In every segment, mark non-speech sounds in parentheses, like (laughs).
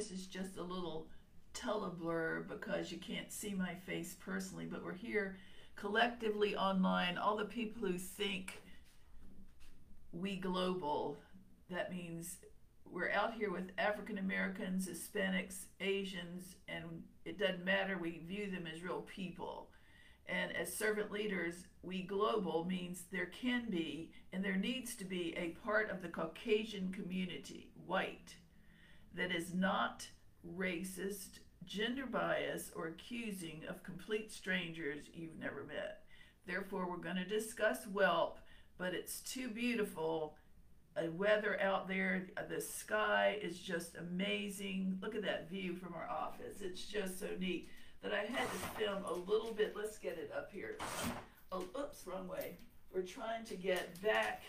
this is just a little teleblur because you can't see my face personally, but we're here collectively online. All the people who think we global, that means we're out here with African Americans, Hispanics, Asians, and it doesn't matter. We view them as real people. And as servant leaders, we global means there can be and there needs to be a part of the Caucasian community, white, that is not racist, gender bias, or accusing of complete strangers you've never met. Therefore, we're going to discuss whelp, but it's too beautiful. A weather out there, uh, the sky is just amazing. Look at that view from our office. It's just so neat that I had to film a little bit. Let's get it up here. Oh, oops, wrong way. We're trying to get back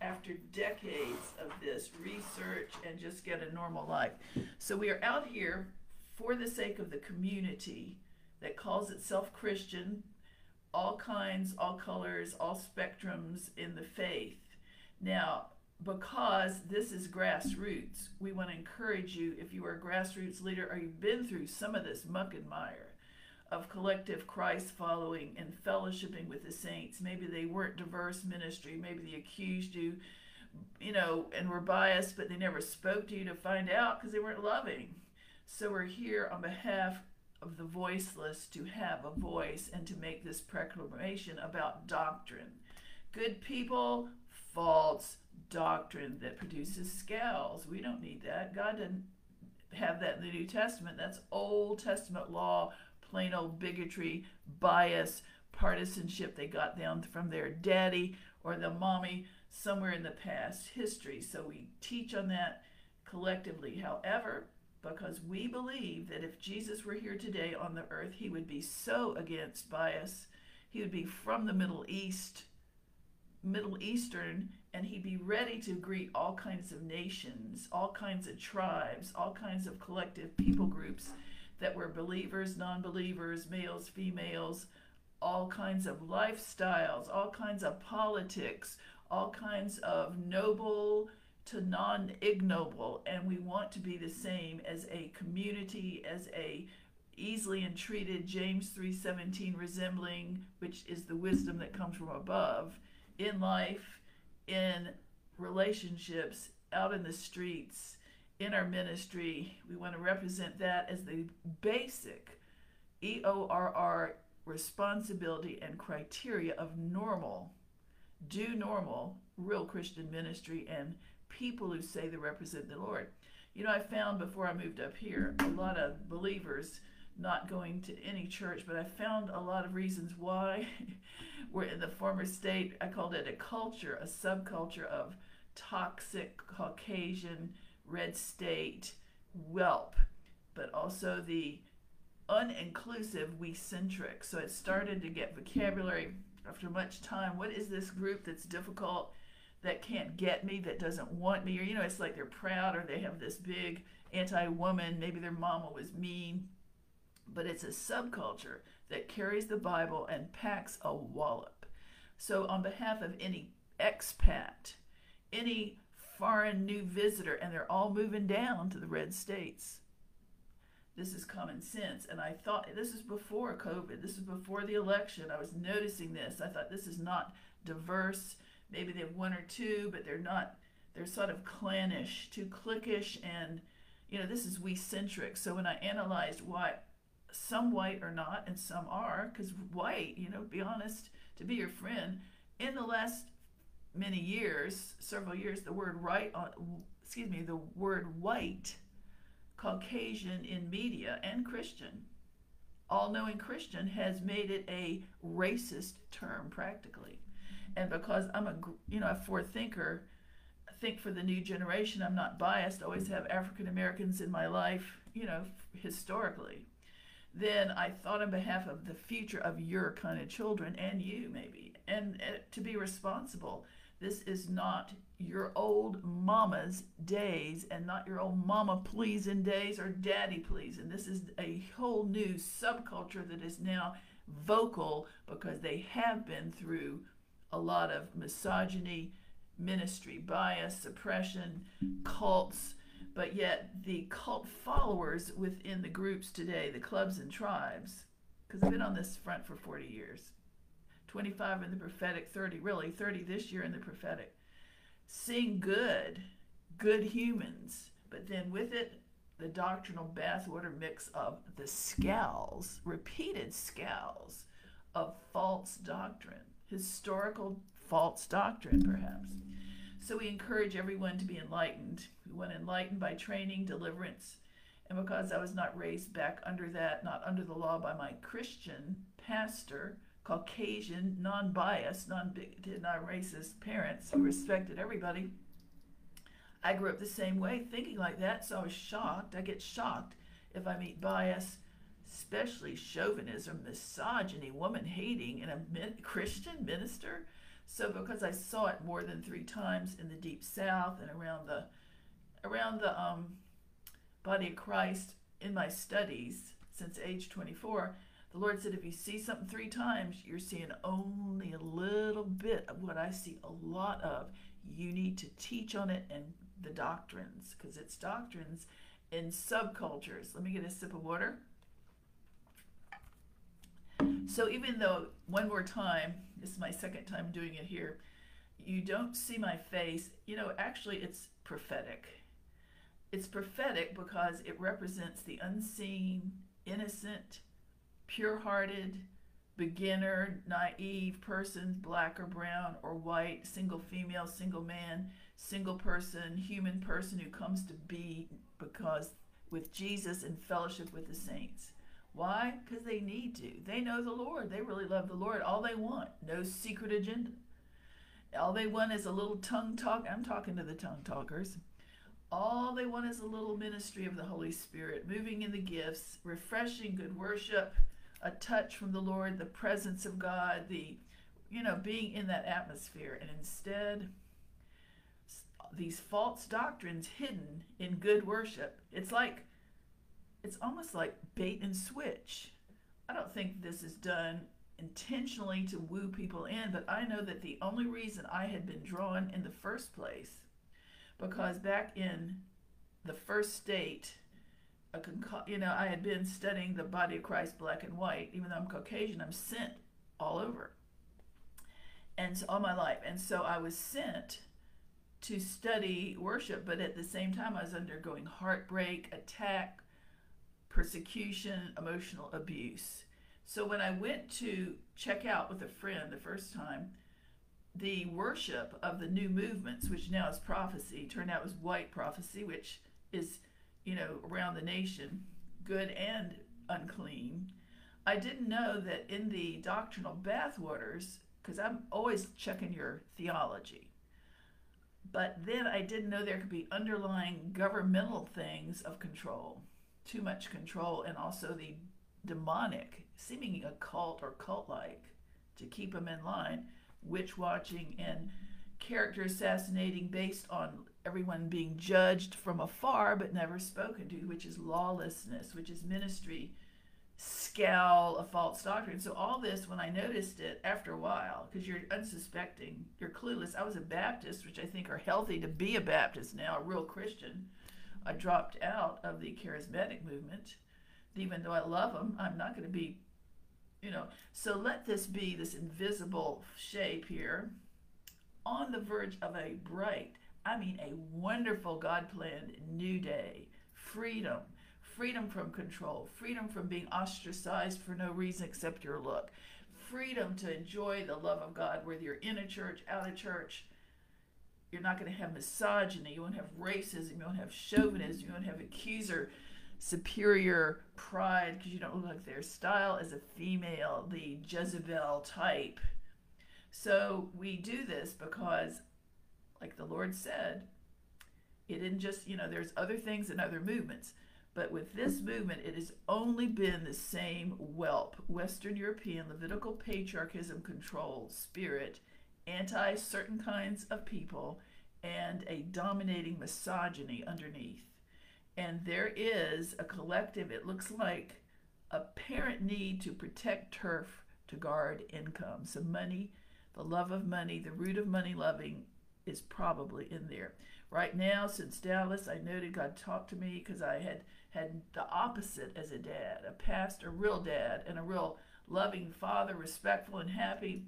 after decades of this research and just get a normal life. So we are out here for the sake of the community that calls itself Christian, all kinds, all colors, all spectrums in the faith. Now, because this is grassroots, we want to encourage you if you are a grassroots leader or you've been through some of this muck and mire of collective Christ following and fellowshipping with the saints. Maybe they weren't diverse ministry, maybe they accused you, you know, and were biased, but they never spoke to you to find out because they weren't loving. So we're here on behalf of the voiceless to have a voice and to make this proclamation about doctrine. Good people, false doctrine that produces scales. We don't need that. God didn't have that in the New Testament. That's Old Testament law plain old bigotry, bias, partisanship they got down from their daddy or the mommy somewhere in the past history. So we teach on that collectively. However, because we believe that if Jesus were here today on the earth, he would be so against bias. He would be from the Middle East, Middle Eastern, and he'd be ready to greet all kinds of nations, all kinds of tribes, all kinds of collective people groups that were believers, non believers, males, females, all kinds of lifestyles, all kinds of politics, all kinds of noble to non ignoble. And we want to be the same as a community, as a easily entreated James 3:17 resembling which is the wisdom that comes from above in life in relationships out in the streets in our ministry, we want to represent that as the basic EORR responsibility and criteria of normal, do normal, real Christian ministry and people who say they represent the Lord. You know, I found before I moved up here a lot of believers not going to any church, but I found a lot of reasons why. (laughs) We're in the former state, I called it a culture, a subculture of toxic Caucasian red state, whelp, but also the uninclusive we centric. So it started to get vocabulary after much time. What is this group that's difficult, that can't get me, that doesn't want me? Or, you know, it's like they're proud or they have this big anti woman. Maybe their mama was mean. But it's a subculture that carries the Bible and packs a wallop. So, on behalf of any expat, any foreign new visitor and they're all moving down to the red states. This is common sense. And I thought this is before COVID, this is before the election. I was noticing this. I thought this is not diverse. Maybe they have one or two, but they're not, they're sort of clannish, too cliquish, and you know, this is we centric. So when I analyzed why some white are not and some are, because white, you know, be honest, to be your friend, in the last many years, several years, the word right, uh, excuse me, the word white, Caucasian in media and Christian, all knowing Christian has made it a racist term practically. And because I'm a, you know, a forward thinker, think for the new generation, I'm not biased, I always have African Americans in my life, you know, historically. Then I thought on behalf of the future of your kind of children and you maybe, and uh, to be responsible this is not your old mama's days and not your old mama pleasing days or daddy pleasing. This is a whole new subculture that is now vocal because they have been through a lot of misogyny, ministry bias, suppression, cults, But yet, the cult followers within the groups today, the clubs and tribes, because I've been on this front for 40 years 25 in the prophetic, 30, really, 30 this year in the prophetic. Seeing good, good humans, but then with it, the doctrinal bathwater mix of the scowls, repeated scowls of false doctrine, historical false doctrine, perhaps. So we encourage everyone to be enlightened. We want enlightened by training, deliverance, and because I was not raised back under that, not under the law by my Christian pastor, Caucasian, non biased, non bigoted, non racist parents who respected everybody, I grew up the same way, thinking like that, so I was shocked. I get shocked if I meet bias, especially chauvinism, misogyny, woman hating and a (laughs) Christian minister. So because I saw it more than three times in the deep south and around the around the um, body of Christ in my studies since age 24, the Lord said, if you see something three times, you're seeing only a little bit of what I see a lot of. You need to teach on it and the doctrines because it's doctrines in subcultures. Let me get a sip of water. So even though, one more time, this is my second time doing it here, you don't see my face, you know, actually it's prophetic. It's prophetic because it represents the unseen, innocent, pure hearted, beginner, naive person, black or brown or white, single female, single man, single person, human person who comes to be because with Jesus in fellowship with the saints. Why? Because they need to. They know the Lord. They really love the Lord. All they want, no secret agenda. All they want is a little tongue talk. I'm talking to the tongue talkers. All they want is a little ministry of the Holy Spirit, moving in the gifts, refreshing good worship, a touch from the Lord, the presence of God, the, you know, being in that atmosphere. And instead, these false doctrines hidden in good worship. It's like, it's almost like bait and switch. I don't think this is done intentionally to woo people in, but I know that the only reason I had been drawn in the first place, because back in the first state, a you know, I had been studying the body of Christ black and white. Even though I'm Caucasian, I'm sent all over, and so, all my life, and so I was sent to study worship, but at the same time, I was undergoing heartbreak, attack, persecution, emotional abuse. So when I went to check out with a friend the first time, the worship of the new movements, which now is prophecy, turned out was white prophecy, which is, you know, around the nation, good and unclean. I didn't know that in the doctrinal bathwaters, because I'm always checking your theology. But then I didn't know there could be underlying governmental things of control, too much control, and also the demonic, seeming occult or cult like, to keep them in line, witch watching and character assassinating based on everyone being judged from afar but never spoken to, which is lawlessness, which is ministry scowl a false doctrine. So all this, when I noticed it after a while, because you're unsuspecting, you're clueless. I was a Baptist, which I think are healthy to be a Baptist now, a real Christian. I dropped out of the charismatic movement. Even though I love them, I'm not going to be, you know. So let this be this invisible shape here on the verge of a bright, I mean, a wonderful God planned new day, freedom freedom from control, freedom from being ostracized for no reason except your look, freedom to enjoy the love of God, whether you're in a church, out of church. You're not going to have misogyny. You won't have racism. You won't have chauvinism. You won't have accuser, superior pride because you don't look like their style as a female, the Jezebel type. So we do this because, like the Lord said, it didn't just, you know, there's other things and other movements. But with this movement, it has only been the same whelp, Western European Levitical patriarchism controlled spirit, anti certain kinds of people, and a dominating misogyny underneath. And there is a collective, it looks like, apparent need to protect turf to guard income. So, money, the love of money, the root of money loving is probably in there. Right now, since Dallas, I noted God talked to me because I had had the opposite as a dad, a pastor, a real dad, and a real loving father, respectful and happy,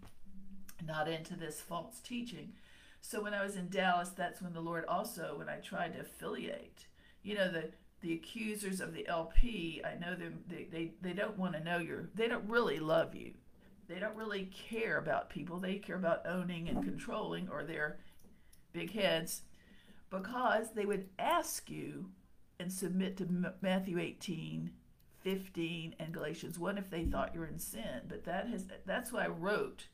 not into this false teaching. So when I was in Dallas, that's when the Lord also, when I tried to affiliate, you know, the the accusers of the LP, I know them. They they, they don't want to know your. They don't really love you. They don't really care about people. They care about owning and controlling, or their big heads, because they would ask you and submit to Matthew 18, 15, and Galatians 1 if they thought you were in sin. But that has that's why I wrote,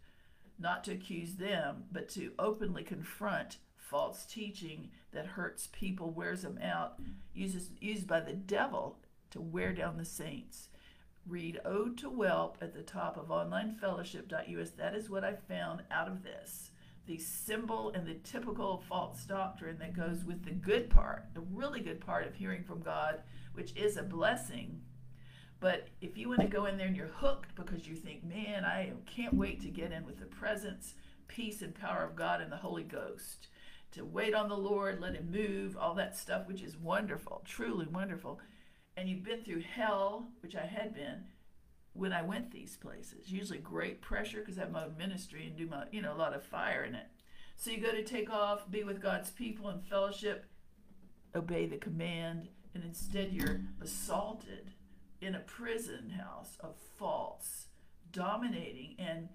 not to accuse them, but to openly confront false teaching that hurts people, wears them out, uses used by the devil to wear down the saints. Read Ode to Whelp at the top of onlinefellowship.us. That is what I found out of this. The symbol and the typical false doctrine that goes with the good part, the really good part of hearing from God, which is a blessing. But if you want to go in there and you're hooked because you think, man, I can't wait to get in with the presence, peace, and power of God and the Holy Ghost, to wait on the Lord, let Him move, all that stuff, which is wonderful, truly wonderful and you've been through hell, which I had been when I went these places. Usually great pressure because I have my own ministry and do my, you know, a lot of fire in it. So you go to take off, be with God's people and fellowship, obey the command, and instead you're assaulted in a prison house of false, dominating and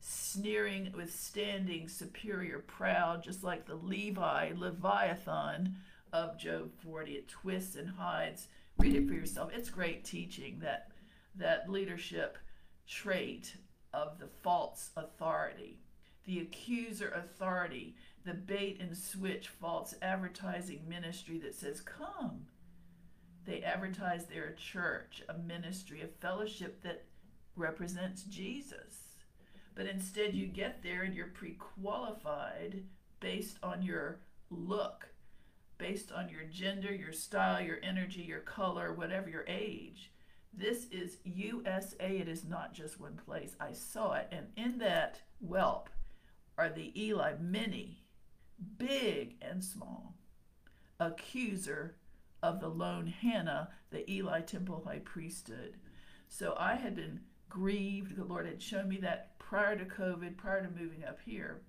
sneering, withstanding, superior, proud, just like the Levi, Leviathan of Job 40. It twists and hides read it for yourself. It's great teaching that that leadership trait of the false authority, the accuser authority, the bait and switch false advertising ministry that says, Come. They advertise their church, a ministry, a fellowship that represents Jesus. But instead, you get there and you're pre qualified based on your look based on your gender, your style, your energy, your color, whatever your age. This is USA. It is not just one place. I saw it. And in that whelp are the Eli, many, big and small, accuser of the lone Hannah, the Eli temple high priesthood. So I had been grieved. The Lord had shown me that prior to COVID, prior to moving up here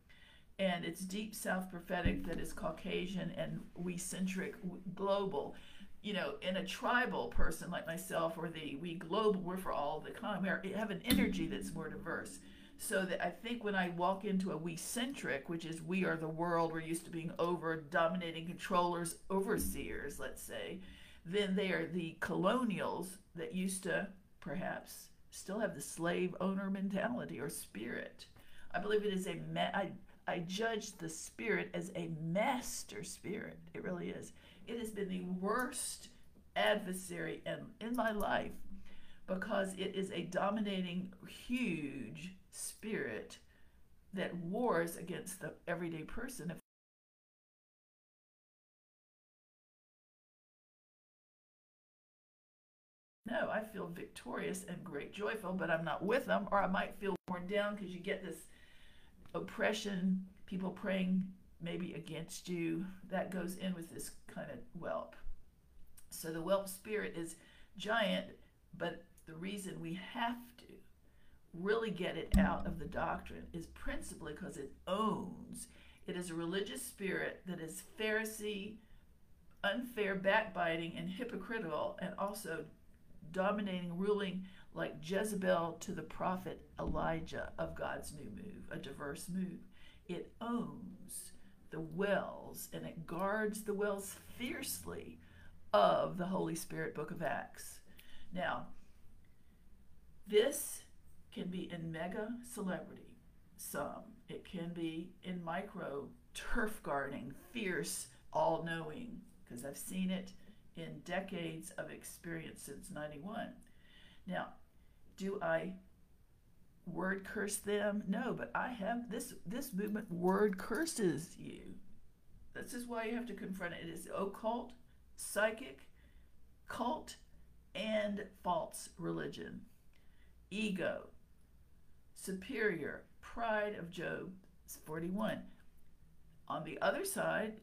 and it's deep South prophetic that is Caucasian and we centric, global. You know, in a tribal person like myself, or the we global, we're for all the kind. We have an energy that's more diverse. So that I think when I walk into a we centric, which is we are the world, we're used to being over dominating controllers, overseers, let's say, then they are the colonials that used to perhaps still have the slave owner mentality or spirit. I believe it is a ma- I, I judge the spirit as a master spirit. It really is. It has been the worst adversary in, in my life because it is a dominating, huge spirit that wars against the everyday person. No, I feel victorious and great joyful, but I'm not with them, or I might feel worn down because you get this oppression, people praying maybe against you, that goes in with this kind of whelp. So the whelp spirit is giant, but the reason we have to really get it out of the doctrine is principally because it owns. It is a religious spirit that is Pharisee, unfair, backbiting, and hypocritical, and also dominating, ruling like Jezebel to the prophet Elijah of God's new move, a diverse move. It owns the wells and it guards the wells fiercely of the Holy Spirit book of Acts. Now, this can be in mega celebrity, some. It can be in micro turf guarding, fierce, all knowing, because I've seen it in decades of experience since 91. Now, do I word curse them? No, but I have this this movement word curses you. This is why you have to confront it. It is occult, psychic, cult, and false religion. Ego, superior, pride of Job 41. On the other side,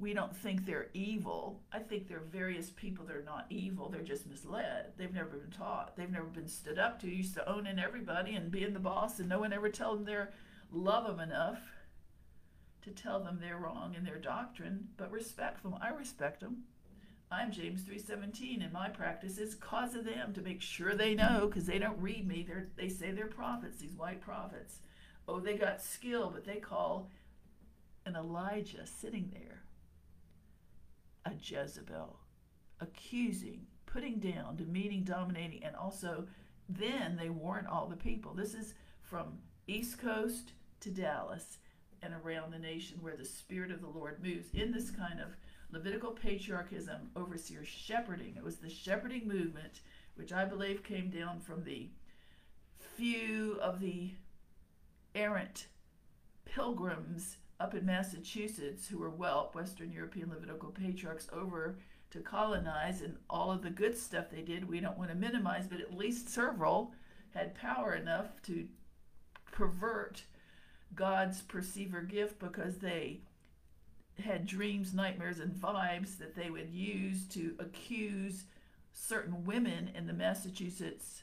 we don't think they're evil. I think there are various people that are not evil. They're just misled. They've never been taught. They've never been stood up to. Used to owning everybody and being the boss, and no one ever tell them they're love them enough to tell them they're wrong in their doctrine, but respect them. I respect them. I'm James 3:17 and my practice is cause of them to make sure they know because they don't read me. They they say they're prophets, these white prophets. Oh, they got skill, but they call an Elijah sitting there a Jezebel, accusing, putting down, demeaning, dominating, and also then they warn all the people. This is from East Coast to Dallas and around the nation where the Spirit of the Lord moves in this kind of Levitical patriarchism, overseer shepherding. It was the shepherding movement, which I believe came down from the few of the errant pilgrims up in Massachusetts who were Whelp, Western European Levitical patriarchs, over to colonize and all of the good stuff they did, we don't want to minimize, but at least several had power enough to pervert God's perceiver gift because they had dreams, nightmares, and vibes that they would use to accuse certain women in the Massachusetts,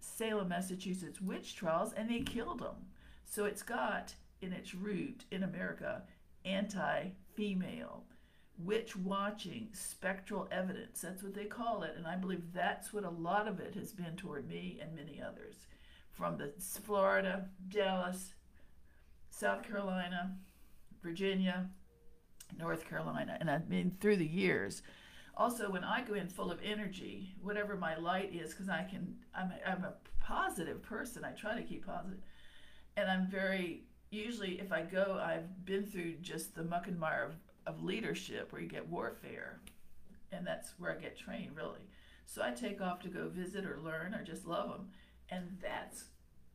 Salem, Massachusetts witch trials, and they killed them. So it's got in its root in America anti female, witch watching, spectral evidence. That's what they call it. And I believe that's what a lot of it has been toward me and many others. From the Florida, Dallas, South Carolina, Virginia, North Carolina. And I've been through the years. Also, when I go in full of energy, whatever my light is, because I can, I'm a, I'm a positive person. I try to keep positive, and I'm very usually if I go, I've been through just the muck and mire of, of leadership where you get warfare, and that's where I get trained really. So I take off to go visit or learn or just love them, and that's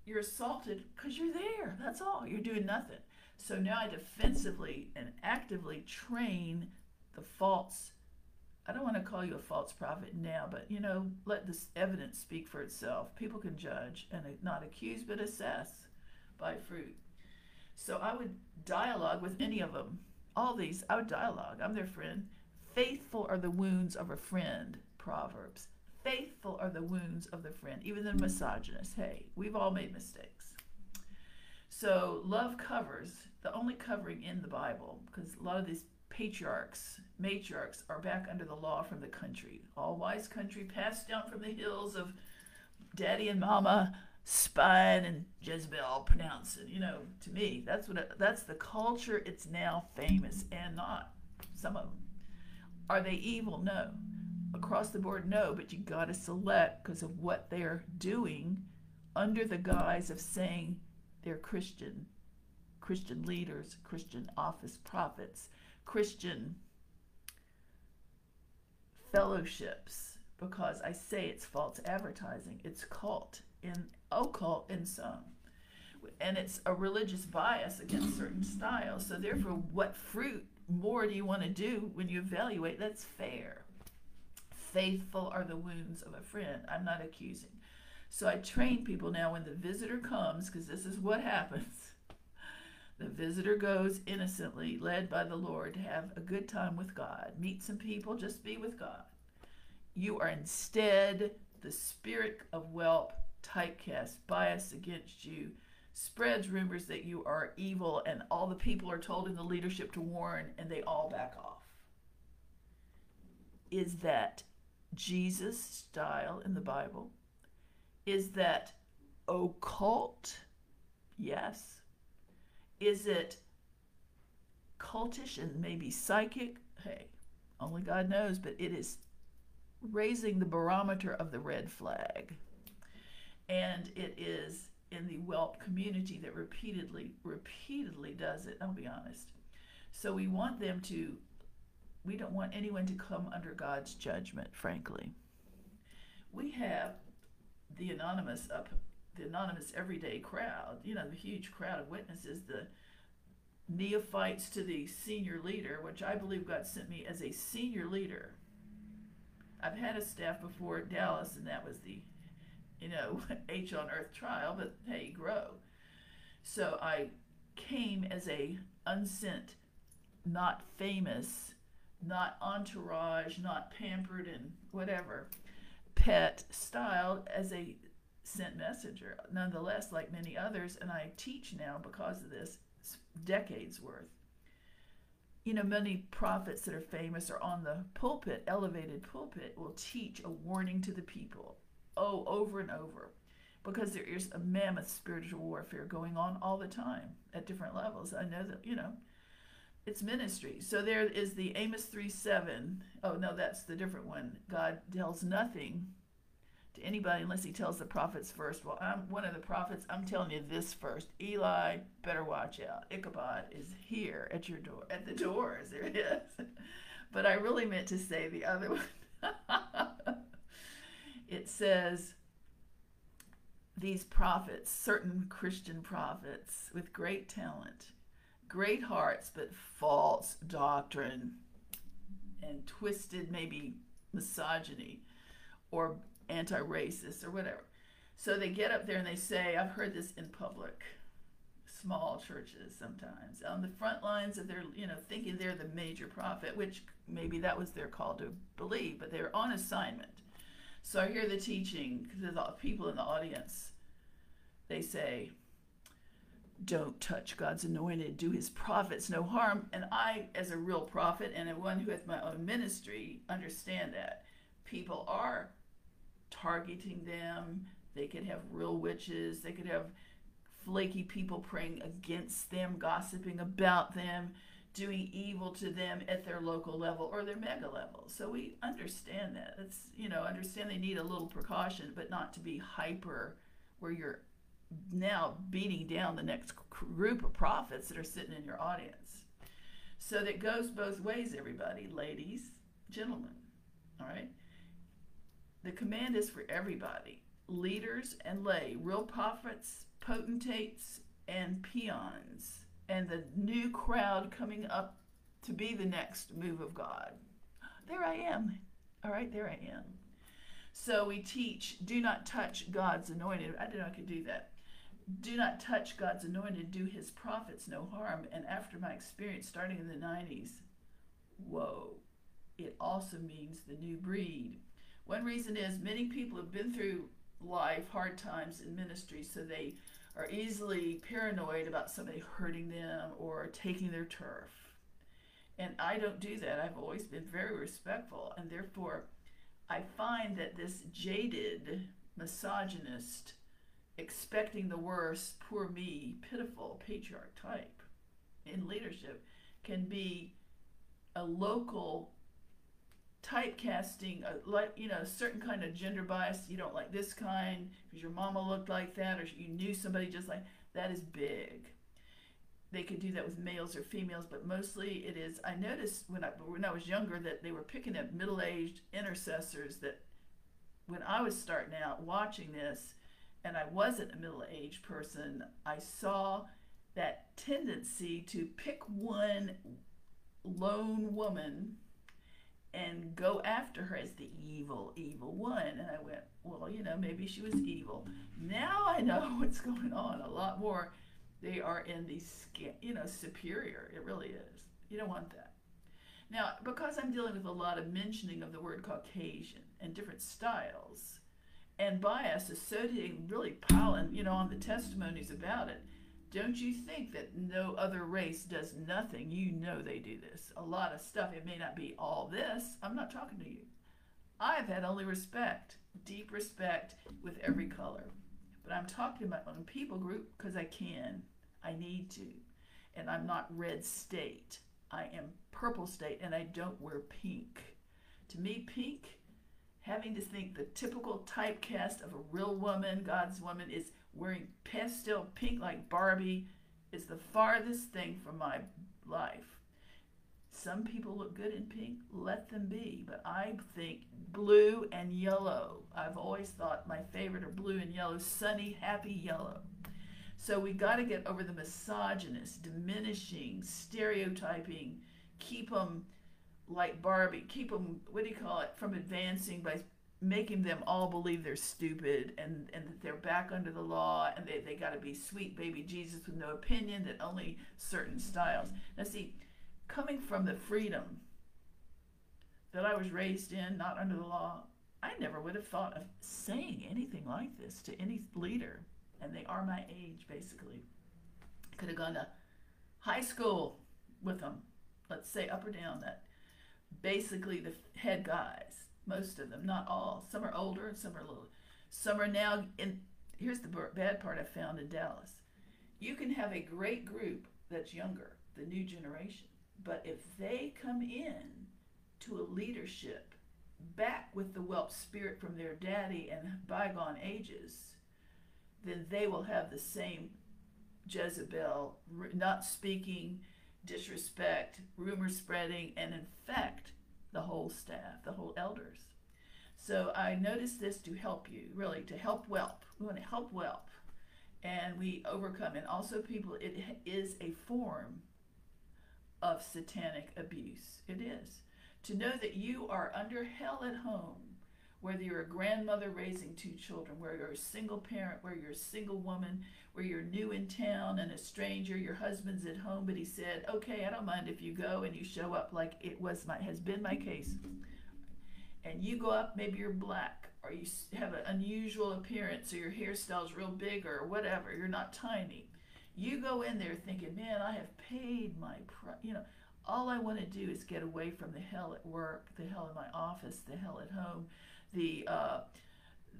you're assaulted because you're there. That's all. You're doing nothing. So now I defensively and actively train the false. I don't want to call you a false prophet now, but you know, let this evidence speak for itself. People can judge and not accuse, but assess by fruit. So I would dialogue with any of them. All these, I would dialogue. I'm their friend. Faithful are the wounds of a friend, Proverbs. Faithful are the wounds of the friend, even the misogynist. Hey, we've all made mistakes. So love covers, the only covering in the Bible, because a lot of these patriarchs, matriarchs are back under the law from the country. All wise country passed down from the hills of daddy and mama Spine and Jezebel pronounce it. You know, to me, that's what it, that's the culture. It's now famous and not. Some of them are they evil? No. Across the board, no. But you got to select because of what they're doing under the guise of saying they're Christian, Christian leaders, Christian office prophets, Christian fellowships. Because I say it's false advertising. It's cult in occult in some. And it's a religious bias against certain styles. So, therefore, what fruit more do you want to do when you evaluate? That's fair. Faithful are the wounds of a friend. I'm not accusing. So, I train people now when the visitor comes, because this is what happens. (laughs) The visitor goes innocently, led by the Lord, to have a good time with God. Meet some people, just be with God. You are instead the spirit of Whelp typecast, bias against you, spreads rumors that you are evil, and all the people are told in the leadership to warn, and they all back off. Is that Jesus style in the Bible? Is that occult? Yes. Is it cultish and maybe psychic? Hey, only God knows, but it is raising the barometer of the red flag and it is in the whelp community that repeatedly repeatedly does it i'll be honest. So we want them to we don't want anyone to come under god's judgment frankly. We have the anonymous up the anonymous everyday crowd you know the huge crowd of witnesses the neophytes to the senior leader which i believe god sent me as a senior leader. I've had a staff before at dallas and that was the you know, (laughs) H on earth trial, but hey, grow. So I came as a unsent not famous, not entourage, not pampered and whatever, pet style as a sent messenger. Nonetheless, like many others, and I teach now because of this, decades worth. You know, many prophets that are famous are on the pulpit, elevated pulpit, will teach a warning to the people. Oh, over and over. Because there is a mammoth spiritual warfare going on all the time at different levels. I know that, you know, it's ministry. So there is the Amos 3 7. Oh, no, that's the different one. God tells nothing to anybody unless he tells the prophets first. Well, I'm one of the prophets. I'm telling you this first. Eli, better watch out. Ichabod is here at your door, at the doors. There it is. (laughs) but I really meant to say the other one. (laughs) it says, these prophets, certain Christian prophets with great talent, great hearts, but false doctrine and twisted maybe misogyny or anti-racist or whatever. So they get up there and they say, I've heard this in public, small churches sometimes, on the front lines of their, you know, thinking they're the major prophet, which maybe that was their call to believe, but they're on assignment. So I hear the teaching, the people in the audience, they say, don't touch God's anointed, do his prophets no harm. And I, as a real prophet and a one who has my own ministry, understand that. People are targeting them. They could have real witches. They could have flaky people praying against them, gossiping about them, doing evil to them at their local level or their mega level. So we understand that. It's, you know, understand they need a little precaution, but not to be hyper where you're now beating down the next group of prophets that are sitting in your audience. So that goes both ways, everybody, ladies, gentlemen. All right? The command is for everybody leaders and lay, real prophets, potentates, and peons, and the new crowd coming up to be the next move of God. There I am. All right, there I am. So we teach do not touch God's anointed. I didn't know I could do that. Do not touch God's anointed, do his prophets no harm. And after my experience starting in the 90s, whoa, it also means the new breed. One reason is many people have been through life, hard times in ministry, so they are easily paranoid about somebody hurting them or taking their turf. And I don't do that. I've always been very respectful, and therefore, I find that this jaded misogynist, expecting the worst, poor me, pitiful patriarch type in leadership can be a local typecasting, a, like you know, certain kind of gender bias. You don't like this kind because your mama looked like that, or you knew somebody just like that is big. They could do that with males or females, but mostly it is. I noticed when I when I was younger that they were picking up middle-aged intercessors. That when I was starting out watching this, and I wasn't a middle-aged person, I saw that tendency to pick one lone woman and go after her as the evil, evil one. And I went, well, you know, maybe she was evil. Now I know (laughs) what's going on a lot more. They are in the, you know, superior. It really is. You don't want that. Now, because I'm dealing with a lot of mentioning of the word Caucasian and different styles and bias associating really piling, you know, on the testimonies about it, don't you think that no other race does nothing? You know they do this. A lot of stuff. It may not be all this. I'm not talking to you. I've had only respect, deep respect with every color. But I'm talking to my own people group because I can. I need to. And I'm not red state. I am purple state and I don't wear pink. To me, pink, having to think the typical typecast of a real woman, God's woman, is wearing pastel pink like Barbie is the farthest thing from my life. Some people look good in pink, let them be. But I think blue and yellow. I've always thought my favorite are blue and yellow, sunny, happy yellow. So we got to get over the misogynist, diminishing, stereotyping, keep them like Barbie, keep them, what do you call it, from advancing by making them all believe they're stupid and, and that they're back under the law and they, they got to be sweet baby Jesus with no opinion, that only certain styles. Now, see, coming from the freedom that I was raised in, not under the law, I never would have thought of saying anything like this to any leader. And they are my age, basically. Could have gone to high school with them, let's say up or down, that basically the head guys, most of them, not all. Some are older some are little. Some are now in. Here's the bad part I found in Dallas. You can have a great group that's younger, the new generation, but if they come in to a leadership back with the whelp spirit from their daddy and bygone ages, then they will have the same Jezebel, not speaking, disrespect, rumor spreading, and infect the whole staff, the whole elders. So I noticed this to help you, really, to help whelp. We want to help whelp. And we overcome. And also, people, it is a form of satanic abuse. It is. To know that you are under hell at home, whether you're a grandmother raising two children, where you're a single parent, where you're a single woman, where you're new in town and a stranger, your husband's at home, but he said, "Okay, I don't mind if you go and you show up like it was my has been my case." And you go up, maybe you're black or you have an unusual appearance or your hairstyle's real big or whatever, you're not tiny. You go in there thinking, "Man, I have paid my price." You know, all I want to do is get away from the hell at work, the hell in my office, the hell at home, the uh,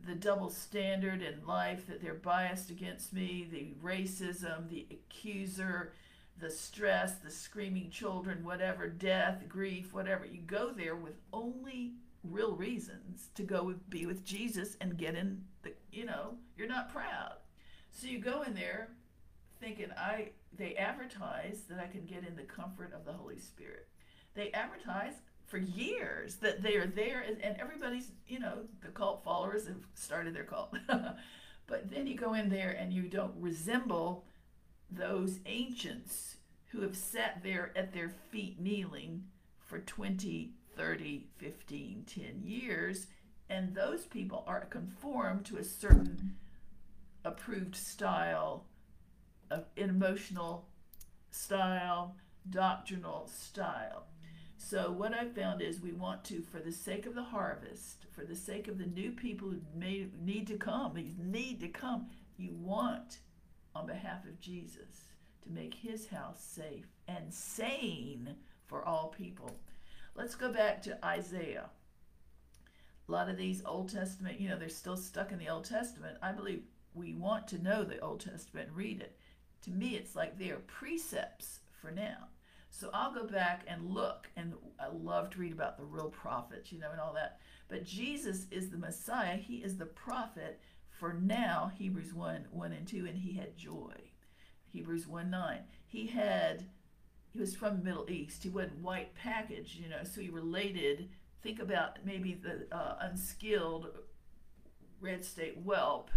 the double standard in life that they're biased against me, the racism, the accuser, the stress, the screaming children, whatever, death, grief, whatever. You go there with only real reasons to go with, be with Jesus and get in the, you know, you're not proud. So you go in there thinking I they advertise that I can get in the comfort of the Holy Spirit. They advertise for years that they are there and, and everybody's you know the cult followers have started their cult. (laughs) But then you go in there and you don't resemble those ancients who have sat there at their feet kneeling for 20 30 15 10 years and those people are conformed to a certain approved style of emotional style doctrinal style so what I've found is we want to, for the sake of the harvest, for the sake of the new people who may need to come, these need to come, you want, on behalf of Jesus, to make his house safe and sane for all people. Let's go back to Isaiah. A lot of these Old Testament, you know, they're still stuck in the Old Testament. I believe we want to know the Old Testament and read it. To me, it's like they are precepts for now. So I'll go back and look, and I love to read about the real prophets, you know, and all that. But Jesus is the Messiah. He is the prophet for now, Hebrews 1 1 and 2, and he had joy. Hebrews 1 9. He had, he was from the Middle East. He wasn't white packaged, you know, so he related. Think about maybe the uh, unskilled red state whelp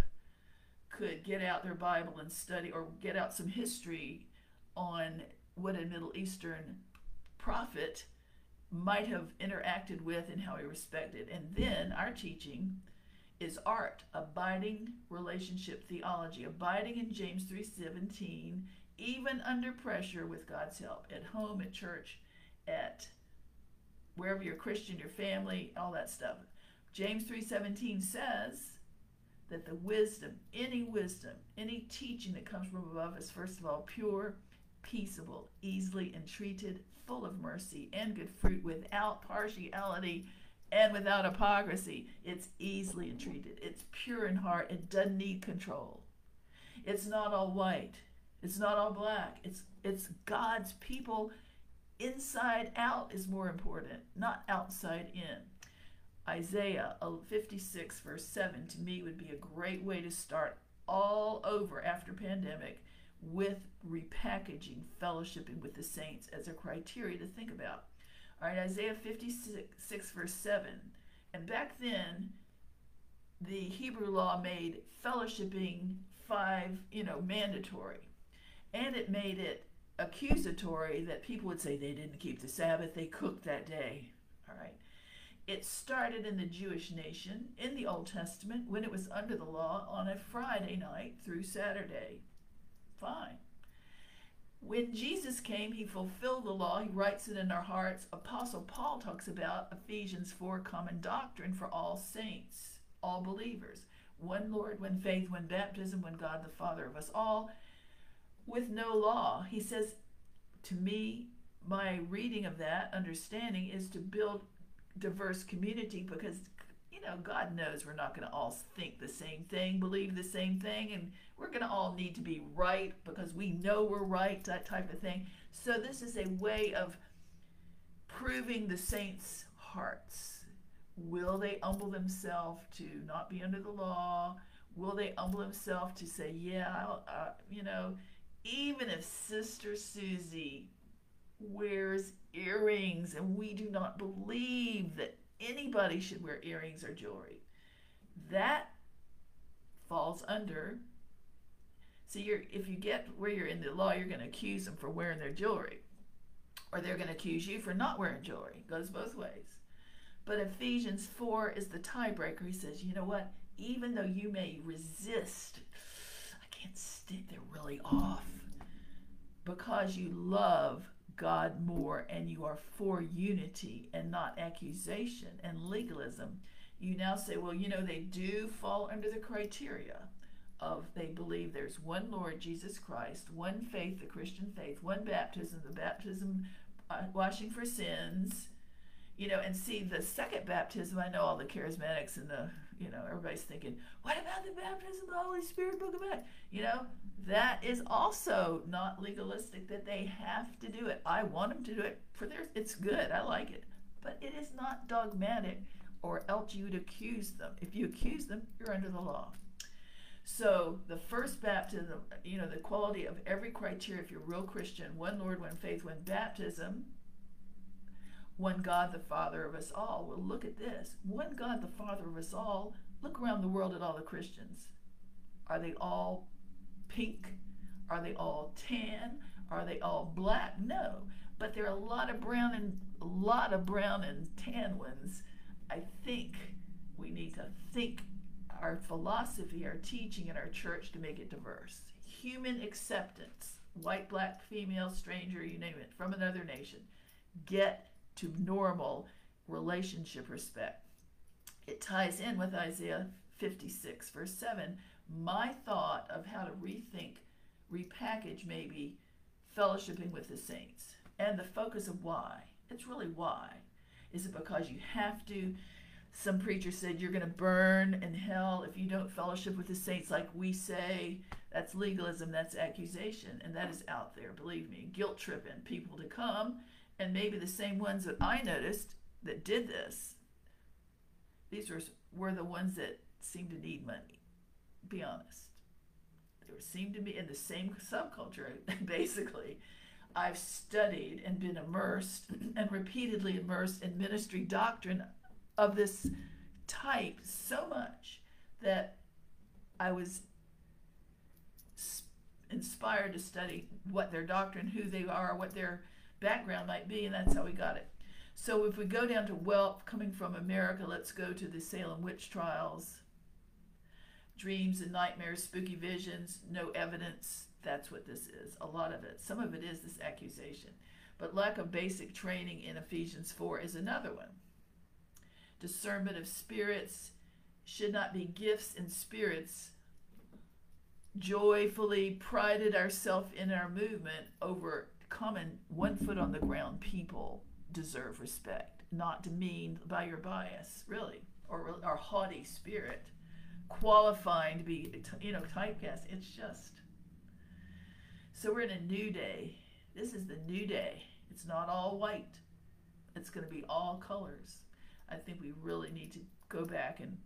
could get out their Bible and study or get out some history on what a Middle Eastern prophet might have interacted with and how he respected. And then our teaching is art, abiding relationship theology, abiding in James 3:17, even under pressure with God's help, at home, at church, at wherever you're Christian, your family, all that stuff. James 3:17 says that the wisdom, any wisdom, any teaching that comes from above is first of all pure, peaceable, easily entreated, full of mercy and good fruit, without partiality and without hypocrisy. It's easily entreated. It's pure in heart. It doesn't need control. It's not all white. It's not all black. It's it's God's people inside out is more important, not outside in. Isaiah 56 verse 7 to me would be a great way to start all over after pandemic with repackaging fellowshipping with the saints as a criteria to think about. All right, Isaiah 56, verse 7. And back then, the Hebrew law made fellowshipping five, you know, mandatory. And it made it accusatory that people would say they didn't keep the Sabbath, they cooked that day. All right. It started in the Jewish nation in the Old Testament when it was under the law on a Friday night through Saturday fine. When Jesus came, he fulfilled the law. He writes it in our hearts. Apostle Paul talks about Ephesians 4 common doctrine for all saints, all believers. One Lord, one faith, one baptism, one God the Father of us all, with no law. He says, to me, my reading of that understanding is to build diverse community because you know god knows we're not going to all think the same thing believe the same thing and we're going to all need to be right because we know we're right that type of thing. So this is a way of proving the saints hearts. Will they humble themselves to not be under the law? Will they humble themselves to say yeah uh, you know even if sister susie wears earrings, and we do not believe that anybody should wear earrings or jewelry. That falls under. See, you're, if you get where you're in the law, you're going to accuse them for wearing their jewelry, or they're going to accuse you for not wearing jewelry. It goes both ways. But Ephesians 4 is the tiebreaker. He says, you know what? Even though you may resist, I can't stand, they're really off. Because you love God more and you are for unity and not accusation and legalism, you now say, well, you know, they do fall under the criteria of they believe there's one Lord Jesus Christ, one faith, the Christian faith, one baptism, the baptism uh, washing for sins, you know, and see the second baptism. I know all the charismatics and the, you know, everybody's thinking, what about the baptism of the Holy Spirit, Book of Acts? You know, that is also not legalistic that they have to do it. I want them to do it for their it's good. I like it. But it is not dogmatic or else you would accuse them. If you accuse them, you're under the law. So the first baptism, you know, the quality of every criteria, if you're a real Christian, one Lord, one faith, one baptism, one God, the Father of us all. Well, look at this. One God, the Father of us all. Look around the world at all the Christians. Are they all pink? Are they all tan? Are they all black? No. But there are a lot of brown and a lot of brown and tan ones. I think we need to think our philosophy, our teaching in our church to make it diverse. Human acceptance, white, black, female, stranger, you name it, from another nation. Get to normal relationship respect. It ties in with Isaiah 56, verse 7 my thought of how to rethink, repackage maybe fellowshipping with the saints and the focus of why. It's really why. Is it because you have to? Some preacher said you're going to burn in hell if you don't fellowship with the saints like we say. That's legalism, that's accusation, and that is out there, believe me. Guilt tripping people to come, and maybe the same ones that I noticed that did this. These were, were the ones that seemed to need money be honest. They seem to be in the same subculture, (laughs) basically. I've studied and been immersed and repeatedly immersed in ministry doctrine of this type so much that I was inspired to study what their doctrine, who they are, what their background might be, and that's how we got it. So if we go down to wealth coming from America, let's go to the Salem witch trials dreams and nightmares, spooky visions, no evidence. That's what this is. A lot of it. Some of it is this accusation. But lack of basic training in Ephesians 4 is another one. Discernment of spirits should not be gifts and spirits. Joyfully prided ourselves in our movement over common one foot on the ground people deserve respect, not demeaned by your bias, really, or our haughty spirit qualifying to be, you know, typecast. It's just. So we're in a new day. This is the new day. It's not all white. It's going to be all colors. I think we really need to go back and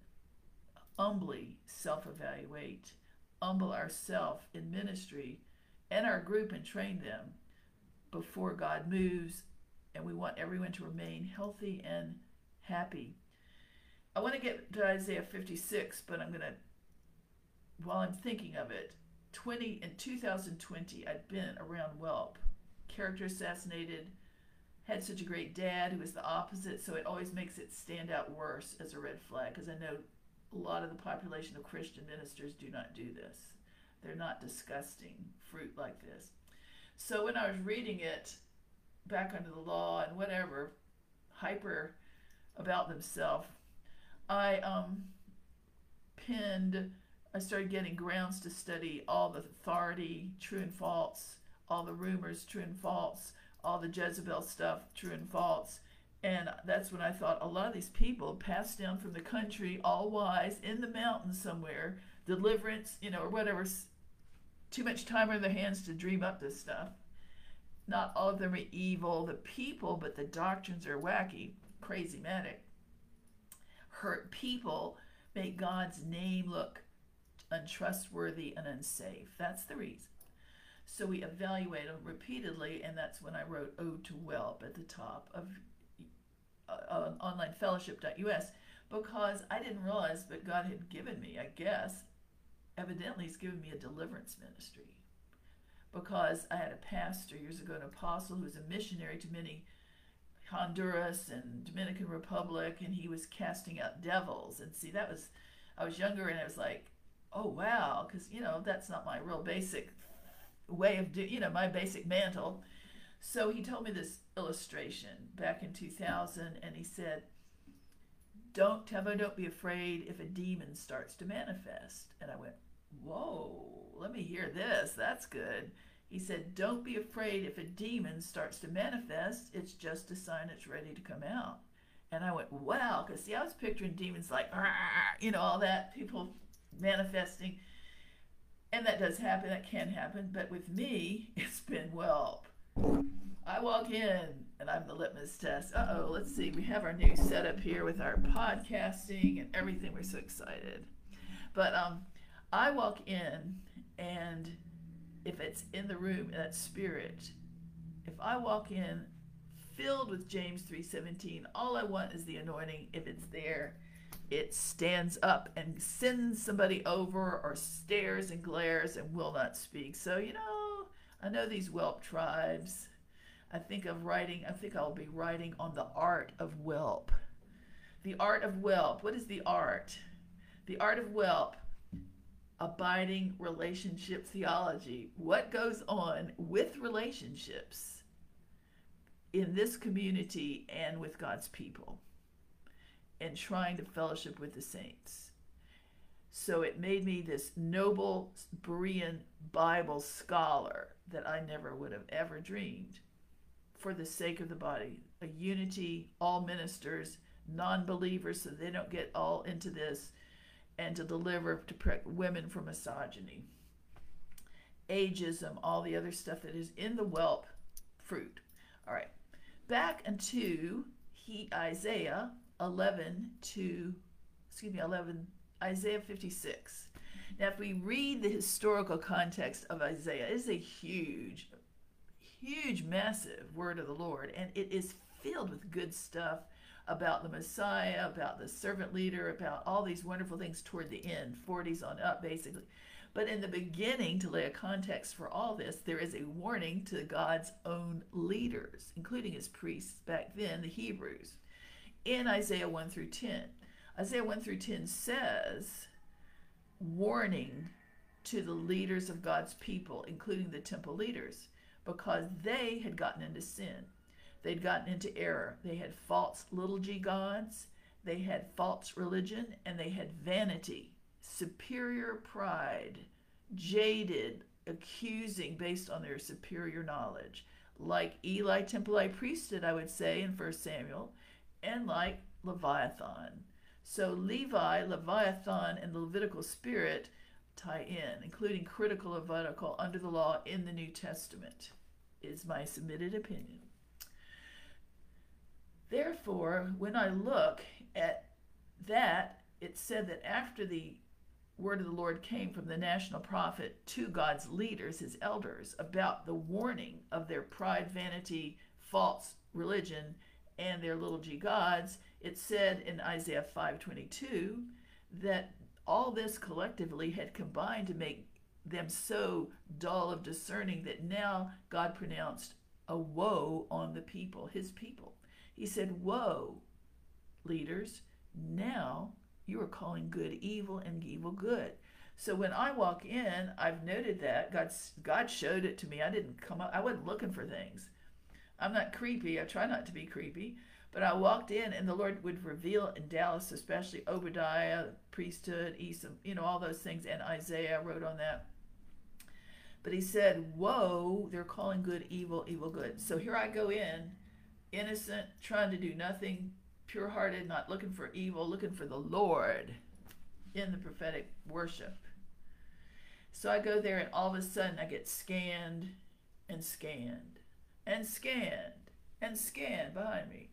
humbly self-evaluate, humble ourselves in ministry and our group and train them before God moves. And we want everyone to remain healthy and happy. I want to get to Isaiah 56, but I'm going to, while I'm thinking of it, 20 in 2020, I'd been around Whelp, character assassinated, had such a great dad who was the opposite, so it always makes it stand out worse as a red flag because I know a lot of the population of Christian ministers do not do this. They're not disgusting fruit like this. So when I was reading it back under the law and whatever, hyper about themselves, I um, pinned, I started getting grounds to study all the authority, true and false, all the rumors, true and false, all the Jezebel stuff, true and false. And that's when I thought a lot of these people passed down from the country, all wise, in the mountains somewhere, deliverance, you know, or whatever, too much time on their hands to dream up this stuff. Not all of them are evil, the people, but the doctrines are wacky, crazy manic. Hurt people make God's name look untrustworthy and unsafe. That's the reason. So we evaluate them repeatedly, and that's when I wrote Ode to Whelp at the top of uh, onlinefellowship.us because I didn't realize, but God had given me, I guess, evidently, He's given me a deliverance ministry because I had a pastor years ago, an apostle who was a missionary to many Honduras and Dominican Republic, and he was casting out devils. And see, that was, I was younger and I was like, oh wow, because, you know, that's not my real basic way of doing, you know, my basic mantle. So he told me this illustration back in 2000, and he said, don't, Tavo, don't be afraid if a demon starts to manifest. And I went, whoa, let me hear this. That's good. He said, Don't be afraid if a demon starts to manifest, it's just a sign it's ready to come out. And I went, Wow, because see, I was picturing demons like, you know, all that, people manifesting. And that does happen, that can happen. But with me, (laughs) it's been, well, I walk in and I'm the litmus test. Uh oh, let's see. We have our new setup here with our podcasting and everything. We're so excited. But um, I walk in and if it's in the room, that spirit, if I walk in filled with James 3:17, all I want is the anointing. If it's there, it stands up and sends somebody over or stares and glares and will not speak. So, you know, I know these whelp tribes. I think of writing, I think I'll be writing on the art of whelp. The art of whelp. What is the art? The art of whelp abiding relationship theology. What goes on with relationships in this community and with God's people, and trying to fellowship with the saints. So it made me this noble Berean Bible scholar that I never would have ever dreamed for the sake of the body. A unity, all ministers, non believers, so they don't get all into this and to deliver to women from misogyny, ageism, all the other stuff that is in the whelp fruit. All right, back into he Isaiah 11 to excuse me 11 Isaiah 56. Now, if we read the historical context of Isaiah, it is a huge, huge, massive word of the Lord, and it is filled with good stuff about the Messiah, about the servant leader, about all these wonderful things toward the end, 40s on up, basically. But in the beginning, to lay a context for all this, there is a warning to God's own leaders, including his priests back then, the Hebrews, in Isaiah 1 through 10. Isaiah 1 through 10 says, warning to the leaders of God's people, including the temple leaders, because they had gotten into sin. They'd gotten into error. They had false little g gods, they had false religion, and they had vanity, superior pride, jaded, accusing based on their superior knowledge. Like Eli Temple I priesthood, I would say in 1 Samuel, and like Leviathan. So Levi, Leviathan, and the Levitical spirit tie in, including critical Levitical under the law in the New Testament, is my submitted opinion. Therefore, when I look at that, it said that after the word of the Lord came from the national prophet to God's leaders, his elders, about the warning of their pride, vanity, false religion, and their little g gods, it said in Isaiah 5:22 that all this collectively had combined to make them so dull of discerning that now God pronounced a woe on the people, his people. He said, Woe, leaders, now you are calling good evil and evil good. So when I walk in, I've noted that God God showed it to me. I didn't come up. I wasn't looking for things. I'm not creepy. I try not to be creepy. But I walked in, and the Lord would reveal in Dallas, especially Obadiah, priesthood, Esau, you know, all those things, and Isaiah wrote on that. But he said, Whoa, they're calling good evil, evil good. So here I go in, innocent, trying to do nothing, pure hearted, not looking for evil, looking for the Lord in the prophetic worship. So I go there, and all of a sudden I get scanned and scanned and scanned and scanned behind me.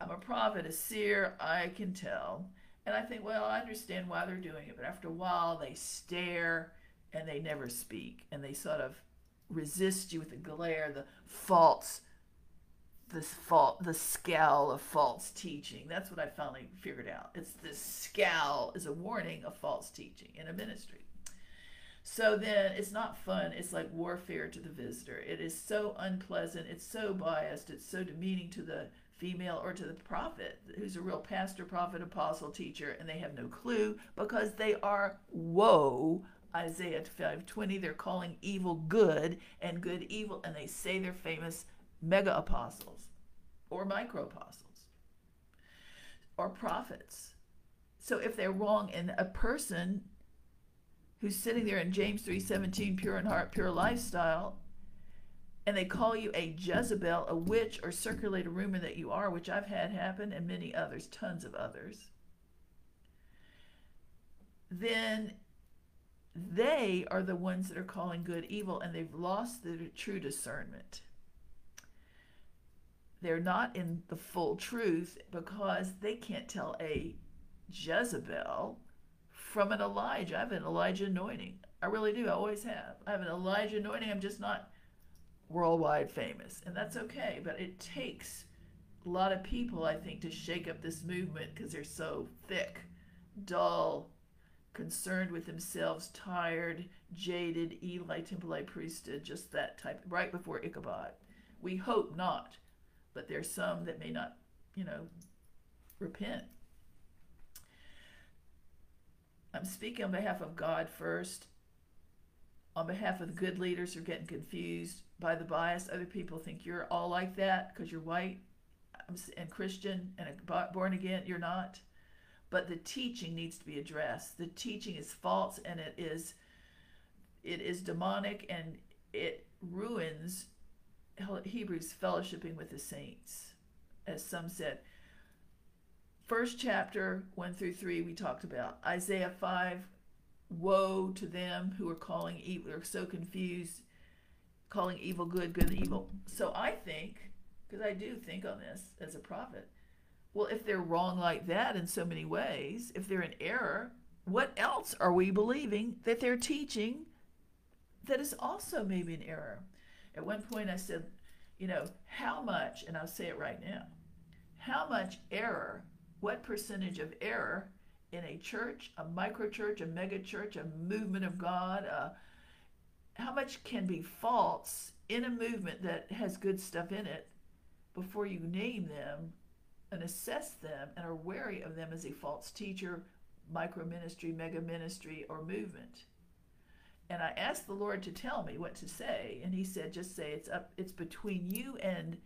I'm a prophet, a seer, I can tell. And I think, well, I understand why they're doing it. But after a while, they stare and they never speak. And they sort of resist you with the glare, the false, this fault, the scowl of false teaching. That's what I finally figured out. It's this scowl is a warning of false teaching in a ministry. So then it's not fun. It's like warfare to the visitor. It is so unpleasant. It's so biased. It's so demeaning to the female or to the prophet who's a real pastor, prophet, apostle, teacher, and they have no clue because they are woe. Isaiah 5:20 they're calling evil good and good evil and they say they're famous mega apostles or micro apostles or prophets. So if they're wrong and a person who's sitting there in James 3:17 pure in heart pure lifestyle and they call you a Jezebel, a witch, or circulate a rumor that you are, which I've had happen, and many others, tons of others, then they are the ones that are calling good evil, and they've lost the true discernment. They're not in the full truth because they can't tell a Jezebel from an Elijah. I have an Elijah anointing. I really do. I always have. I have an Elijah anointing. I'm just not worldwide famous, and that's okay. But it takes a lot of people, I think, to shake up this movement because they're so thick, dull, concerned with themselves, tired, jaded, Eli Tempelite priesthood, just that type, right before Ichabod. We hope not, but there's some that may not, you know, repent. I'm speaking on behalf of God first, on behalf of the good leaders who are getting confused by the bias. Other people think you're all like that because you're white um, and Christian and born again. You're not. But the teaching needs to be addressed. The teaching is false and it is it is demonic and it ruins Hebrews fellowshipping with the saints. As some said, first chapter 1 through 3 we talked about. Isaiah 5 woe to them who are calling evil, are so confused, calling evil good, good evil. So I think, because I do think on this as a prophet, well, if they're wrong like that in so many ways, if they're in error, what else are we believing that they're teaching that is also maybe an error? At one point I said, you know, how much, and I'll say it right now, how much error, what percentage of error in a church, a micro church, a mega church, a movement of God, uh, how much can be false in a movement that has good stuff in it before you name them and assess them and are wary of them as a false teacher, micro ministry, mega ministry, or movement. And I asked the Lord to tell me what to say, and He said, just say it's up, it's between you and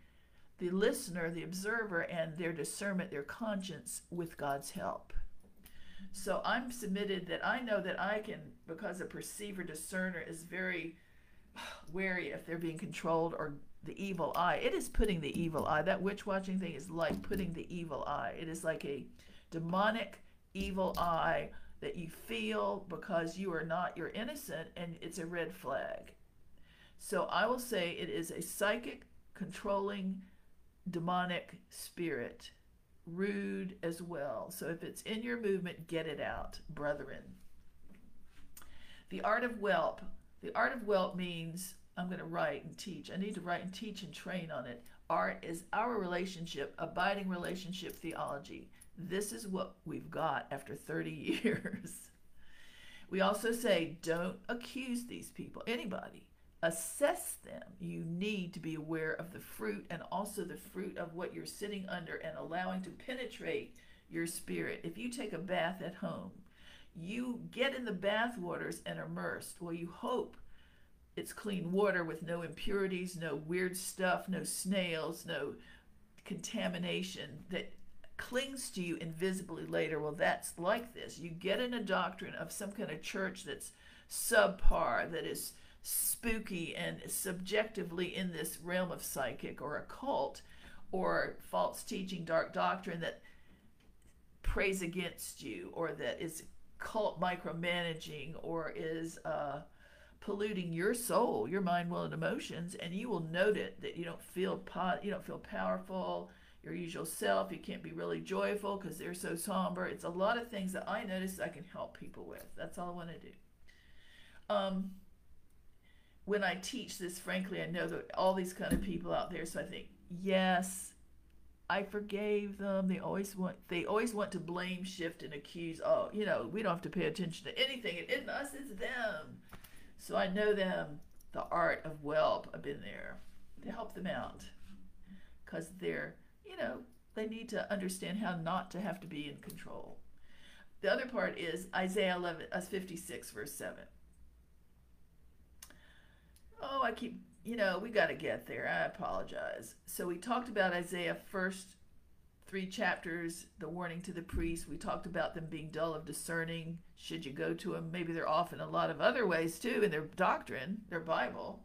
the listener, the observer, and their discernment, their conscience with God's help. So I'm submitted that I know that I can, because a perceiver discerner is very wary if they're being controlled or the evil eye. It is putting the evil eye. That witch watching thing is like putting the evil eye. It is like a demonic evil eye that you feel because you are not, you're innocent, and it's a red flag. So I will say it is a psychic, controlling, demonic spirit rude as well. So if it's in your movement, get it out, brethren. The art of whelp. The art of whelp means I'm going to write and teach. I need to write and teach and train on it. Art is our relationship, abiding relationship theology. This is what we've got after 30 (laughs) years. We also say don't accuse these people, anybody assess them, you need to be aware of the fruit and also the fruit of what you're sitting under and allowing to penetrate your spirit. If you take a bath at home, You get in the bath waters and immersed. Well, you hope it's clean water with no impurities, no weird stuff, no snails, no contamination that clings to you invisibly later. Well, that's like this. You get in a doctrine of some kind of church that's subpar, that is spooky and subjectively in this realm of psychic or occult or false teaching, dark doctrine that prays against you or that is cult micromanaging or is uh, polluting your soul, your mind, will, and emotions, and you will note it that you don't feel pot, you don't feel powerful, your usual self. You can't be really joyful because they're so somber. It's a lot of things that I notice I can help people with. That's all I want to do. Um, when I teach this, frankly, I know that all these kind of people out there. So I think, yes, I forgave them. They always want they always want to blame, shift, and accuse. Oh, you know, we don't have to pay attention to anything. It isn't us, it's them. So I know them, the art of whelp. I've been there to help them out because they're, you know, they need to understand how not to have to be in control. The other part is Isaiah 11, uh, 56, verse 7. Oh, I keep, you know, we got to get there. I apologize. So we talked about Isaiah first three chapters, the warning to the priests. We talked about them being dull of discerning. Should you go to them? Maybe they're off in a lot of other ways too in their doctrine, their Bible.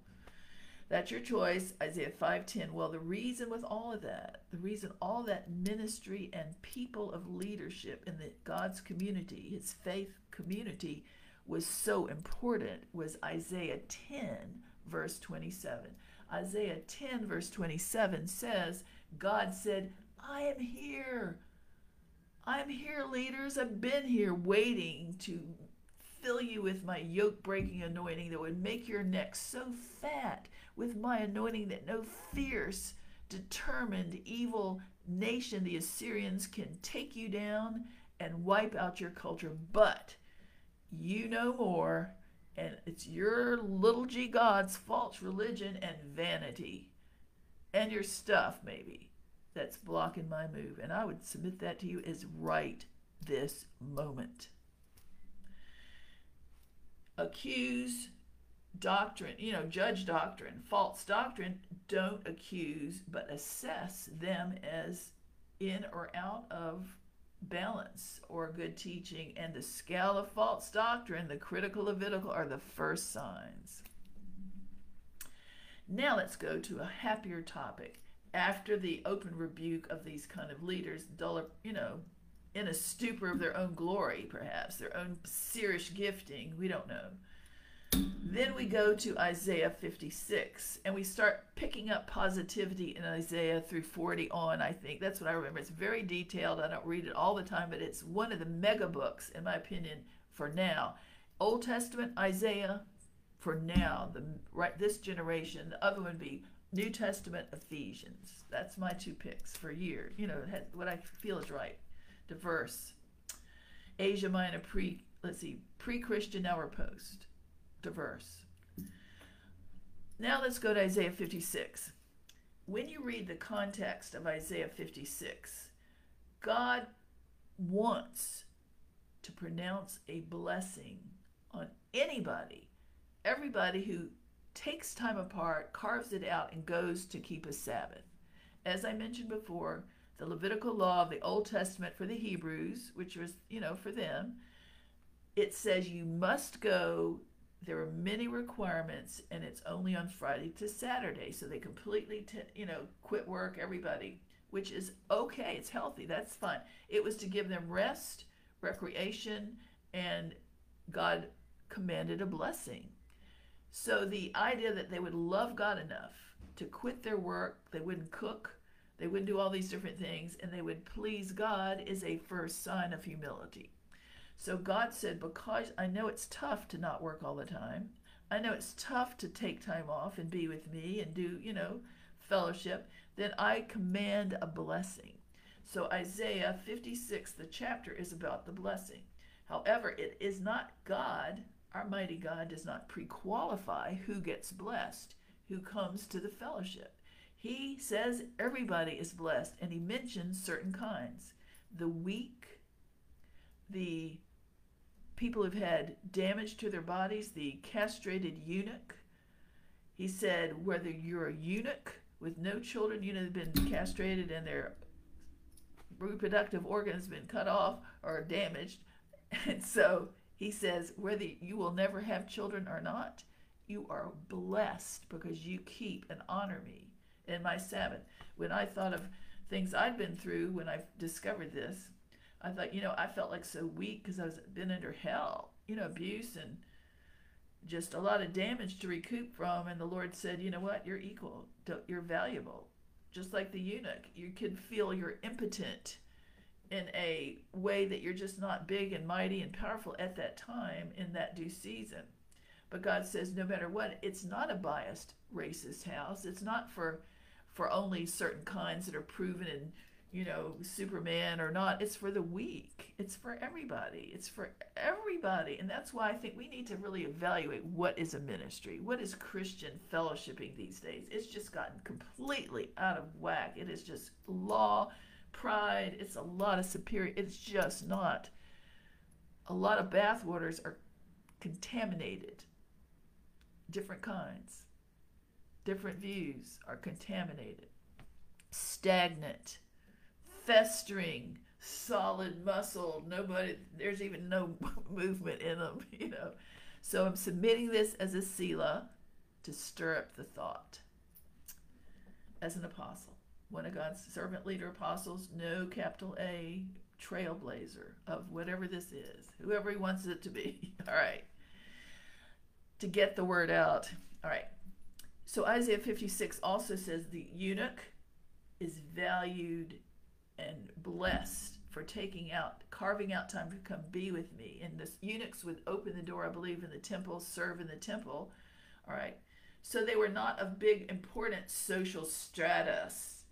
That's your choice. Isaiah 5:10. Well, the reason with all of that, the reason all that ministry and people of leadership in the God's community, his faith community, was so important was Isaiah 10 verse 27. Isaiah 10, verse 27 says, God said, I am here. I'm here, leaders. I've been here waiting to fill you with my yoke breaking anointing that would make your neck so fat with my anointing that no fierce, determined, evil nation, the Assyrians, can take you down and wipe out your culture. But you know more and it's your little g god's false religion and vanity and your stuff maybe that's blocking my move and i would submit that to you as right this moment accuse doctrine you know judge doctrine false doctrine don't accuse but assess them as in or out of balance or good teaching and the scale of false doctrine, the critical Levitical, are the first signs. Now let's go to a happier topic. After the open rebuke of these kind of leaders, duller, you know, in a stupor of their own glory, perhaps, their own seerish gifting, we don't know. Then we go to Isaiah 56 and we start picking up positivity in Isaiah through 40 on, I think. That's what I remember. It's very detailed. I don't read it all the time, but it's one of the mega books, in my opinion, for now. Old Testament, Isaiah, for now, the right this generation. The other one would be New Testament, Ephesians. That's my two picks for year. You know, what I feel is right. Diverse. Asia Minor pre, let's see, pre-Christian, now we're post diverse. Now let's go to Isaiah 56. When you read the context of Isaiah 56, God wants to pronounce a blessing on anybody, everybody who takes time apart, carves it out, and goes to keep a Sabbath. As I mentioned before, the Levitical law of the Old Testament for the Hebrews, which was, you know, for them, it says you must go there are many requirements and it's only on Friday to Saturday. So they completely, t- you know, quit work, everybody, which is okay. It's healthy. That's fine. It was to give them rest, recreation, and God commanded a blessing. So the idea that they would love God enough to quit their work, they wouldn't cook, they wouldn't do all these different things, and they would please God is a first sign of humility. So God said, Because I know it's tough to not work all the time, I know it's tough to take time off and be with me and do, you know, fellowship, then I command a blessing. So Isaiah 56, the chapter, is about the blessing. However, it is not God, our mighty God, does not pre qualify who gets blessed, who comes to the fellowship. He says everybody is blessed, and he mentions certain kinds the weak, the people who've had damage to their bodies, the castrated eunuch. He said, whether you're a eunuch with no children, you know, they've been castrated and their reproductive organs have been cut off or damaged. (laughs) And so he says, whether you will never have children or not, you are blessed because you keep and honor me in my Sabbath. When I thought of things I'd been through when I discovered this, I thought, you know, I felt like so weak because I was been under hell, you know, abuse and just a lot of damage to recoup from. And the Lord said, you know what, you're equal, you're valuable, just like the eunuch. You could feel you're impotent in a way that you're just not big and mighty and powerful at that time in that due season. But God says, no matter what, it's not a biased racist house. It's not for for only certain kinds that are proven in, you know, Superman or not. It's for the weak. It's for everybody. It's for everybody. And that's why I think we need to really evaluate what is a ministry. What is Christian fellowshipping these days? It's just gotten completely out of whack. It is just law, pride. It's a lot of superior. It's just not. A lot of bathwaters are contaminated different kinds. Different views are contaminated, stagnant, festering, solid muscle. Nobody, there's even no (laughs) movement in them, (laughs) you know. So I'm submitting this as a Selah to stir up the thought. As an apostle, one of God's servant leader apostles, no capital A, trailblazer of whatever this is, whoever he wants it to be. (laughs) All right to get the word out. All right. So Isaiah 56 also says the eunuch is valued and blessed for taking out, carving out time to come be with me. And the eunuchs would open the door, I believe, in the temple, serve in the temple. All right. So they were not of big, important social stratus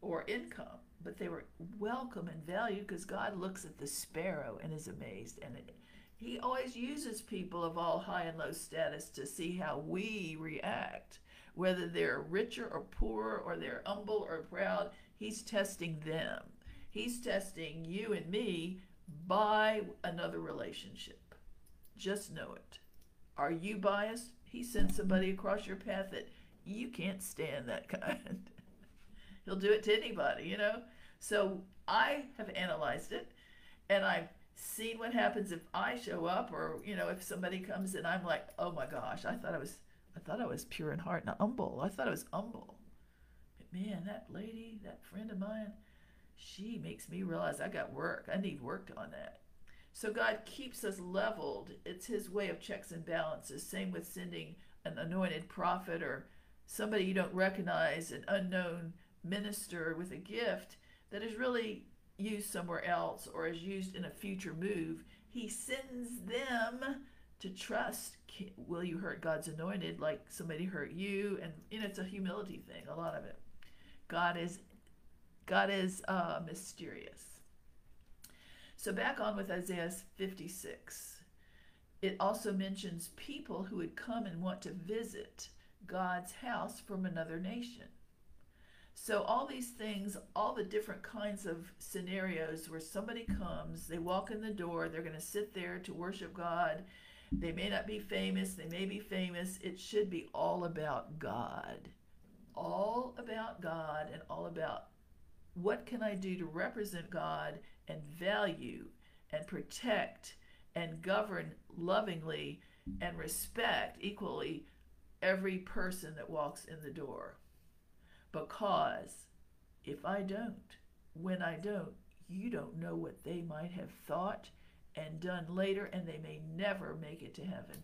or income, but they were welcome and valued because God looks at the sparrow and is amazed. And it, he always uses people of all high and low status to see how we react, whether they're richer or poorer or they're humble or proud. He's testing them. He's testing you and me by another relationship. Just know it. Are you biased? He sends somebody across your path that you can't stand that (laughs) kind. He'll do it to anybody, you know? So I have analyzed it and I've seen what happens if I show up or, you know, if somebody comes and I'm like, oh my gosh, I thought I was I thought I was pure in heart, and humble. I thought I was humble. But man, that lady, that friend of mine, she makes me realize I got work. I need work on that. So God keeps us leveled. It's his way of checks and balances. Same with sending an anointed prophet or somebody you don't recognize, an unknown minister with a gift that is really used somewhere else or is used in a future move, he sends them to trust. Will you hurt God's anointed like somebody hurt you? And, and it's a humility thing, a lot of it. God is God is uh, mysterious. So back on with Isaiah 56. It also mentions people who would come and want to visit God's house from another nation. So, all these things, all the different kinds of scenarios where somebody comes, they walk in the door, they're going to sit there to worship God. They may not be famous, they may be famous. It should be all about God. All about God and all about what can I do to represent God and value and protect and govern lovingly and respect equally every person that walks in the door. Because if I don't, when I don't, you don't know what they might have thought and done later, and they may never make it to heaven.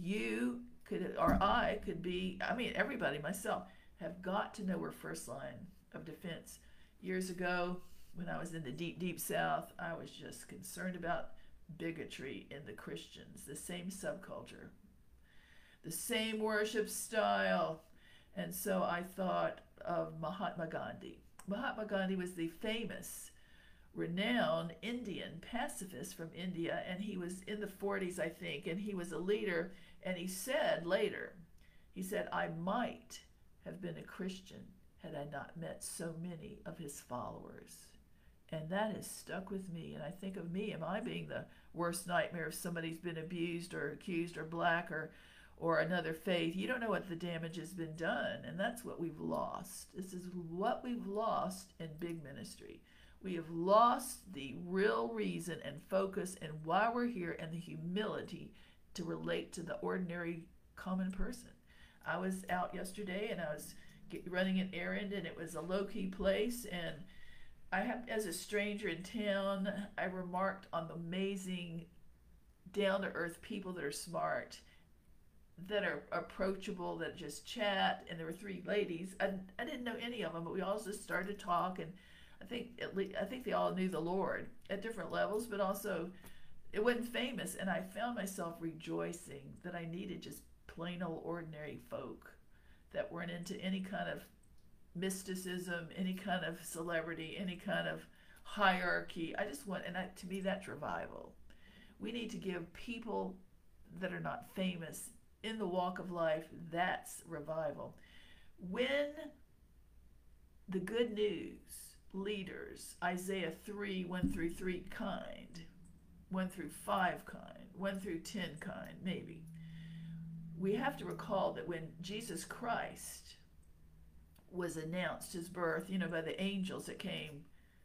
You could, or I could be, I mean, everybody, myself, have got to know we're first line of defense. Years ago, when I was in the deep, deep South, I was just concerned about bigotry in the Christians, the same subculture, the same worship style, and so I thought of Mahatma Gandhi. Mahatma Gandhi was the famous, renowned Indian pacifist from India, and he was in the 40s, I think, and he was a leader. And he said later, he said, I might have been a Christian had I not met so many of his followers. And that has stuck with me. And I think of me, am I being the worst nightmare if somebody's been abused or accused or black or or another faith? You don't know what the damage has been done. And that's what we've lost. This is what we've lost in big ministry. We have lost the real reason and focus and why we're here and the humility to relate to the ordinary common person. I was out yesterday and I was running an errand and it was a low key place and I have as a stranger in town I remarked on the amazing down to earth people that are smart that are approachable that just chat and there were three ladies I, I didn't know any of them but we all just started to talk and I think at least I think they all knew the Lord at different levels but also it wasn't famous and I found myself rejoicing that I needed just plain old ordinary folk that weren't into any kind of mysticism, any kind of celebrity, any kind of hierarchy. I just want, and to me, that's revival. We need to give people that are not famous in the walk of life, that's revival. When the good news leaders, Isaiah 3 1 through 3 kind, 1 through 5 kind, 1 through 10 kind, maybe. We have to recall that when Jesus Christ was announced his birth, you know, by the angels that came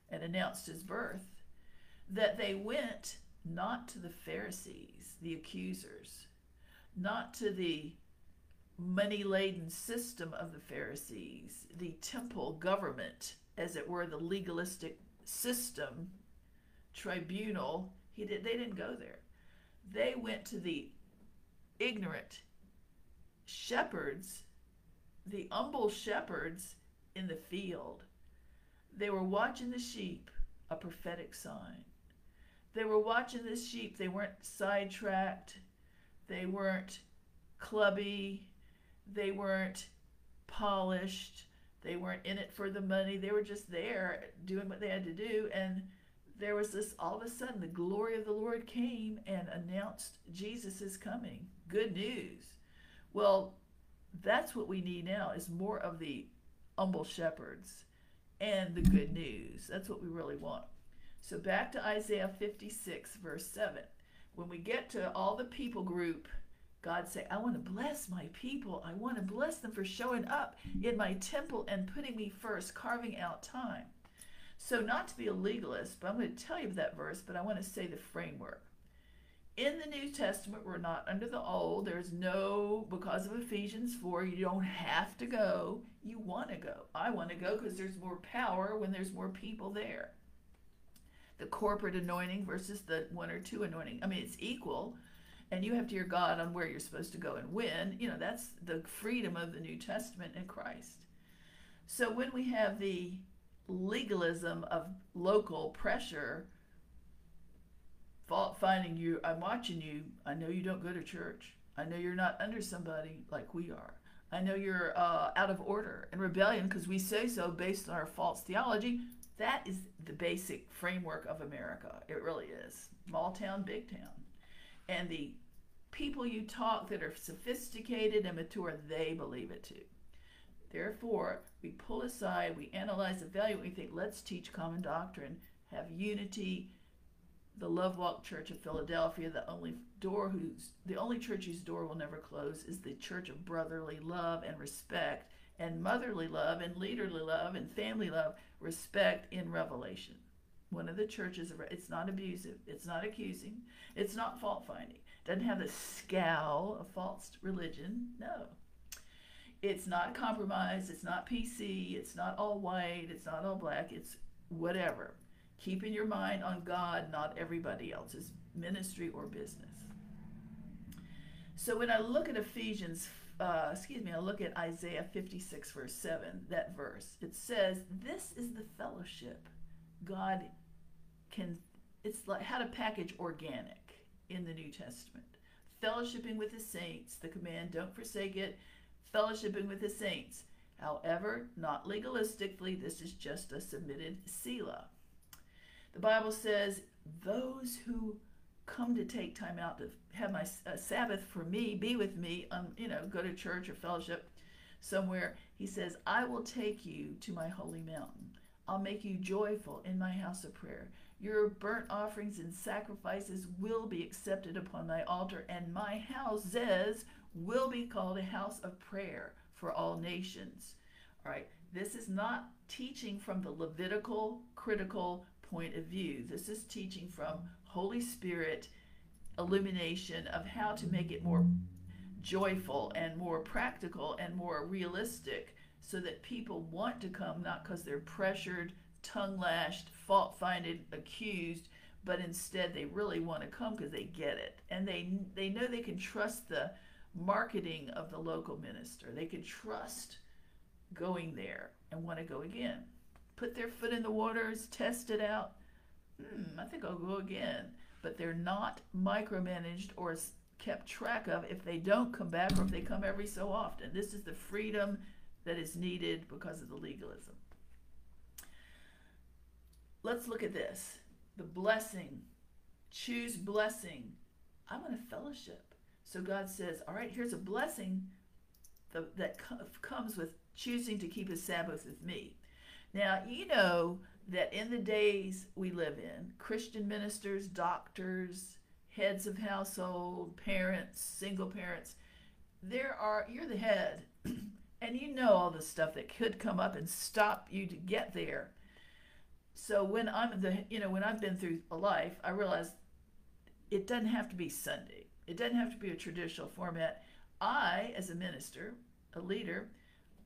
and announced his birth, that they went not to the Pharisees, the accusers, not to the money laden system of the Pharisees, the temple government, as it were, the legalistic system, tribunal. He did, they didn't go there. They went to the ignorant shepherds, the humble shepherds in the field. They were watching the sheep, a prophetic sign. They were watching the sheep. They weren't sidetracked. They weren't clubby. They weren't polished. They weren't in it for the money. They were just there doing what they had to do. And there was this all of a sudden, the glory of the Lord came and announced Jesus is coming. Good news. Well, that's what we need now is more of the humble shepherds and the good news. That's what we really want. So back to Isaiah 56, verse 7. When we get to all the people group, God say, I want to bless my people. I want to bless them for showing up in my temple and putting me first, carving out time. So not to be a legalist, but I'm going to tell you that verse, but I want to say the framework in the New Testament, we're not under the old. There's no, because of Ephesians 4, you don't have to go. You want to go. I want to go because there's more power when there's more people there. The corporate anointing versus the one or two anointing. I mean, it's equal. And you have to hear God on where you're supposed to go and when. You know, that's the freedom of the New Testament in Christ. So when we have the legalism of local pressure, fault finding you. I'm watching you. I know you don't go to church. I know you're not under somebody like we are. I know you're uh, out of order and rebellion because we say so based on our false theology. That is the basic framework of America. It really is. Small town, big town. And the people you talk that are sophisticated and mature, they believe it too. Therefore, we pull aside, we analyze, evaluate, we think, let's teach common doctrine, have unity, the Love Walk Church of Philadelphia, the only door whose the only church whose door will never close is the church of brotherly love and respect and motherly love and leaderly love and family love, respect in revelation. One of the churches, it's not abusive, it's not accusing, it's not fault finding, doesn't have the scowl of false religion. No. It's not compromise, it's not PC, it's not all white, it's not all black, it's whatever keeping your mind on God, not everybody else's ministry or business. So when I look at Ephesians, uh, excuse me, I look at Isaiah 56, verse 7, that verse, it says, This is the fellowship God can, it's like how to package organic in the New Testament. Fellowshipping with the saints, the command, don't forsake it, fellowshipping with the saints. However, not legalistically, this is just a submitted Selah. The Bible says, those who come to take time out to have my uh, Sabbath for me, be with me, um, you know, go to church or fellowship somewhere, he says, I will take you to my holy mountain. I'll make you joyful in my house of prayer. Your burnt offerings and sacrifices will be accepted upon my altar, and my houses will be called a house of prayer for all nations. All right, this is not teaching from the Levitical critical point of view. This is teaching from Holy Spirit illumination of how to make it more joyful and more practical and more realistic so that people want to come not because they're pressured, tongue lashed, fault finding, accused, but instead they really want to come because they get it and they they know they can trust the marketing of the local minister. They can trust going there and want to go again. Put their foot in the waters, test it out. Hmm, I think I'll go again. But they're not micromanaged or kept track of if they don't come back or if they come every so often. This is the freedom that is needed because of the legalism. Let's look at this the blessing. Choose blessing. I want a fellowship. So God says, All right, here's a blessing that comes with choosing to keep a Sabbath with me. Now, you know that in the days we live in, Christian ministers, doctors, heads of household, parents, single parents, there are, you're the head, (clears throat) and you know all the stuff that could come up and stop you to get there. So when I'm the, you know, when I've been through a life, I realize it doesn't have to be Sunday. It doesn't have to be a traditional format. I, as a minister, a leader,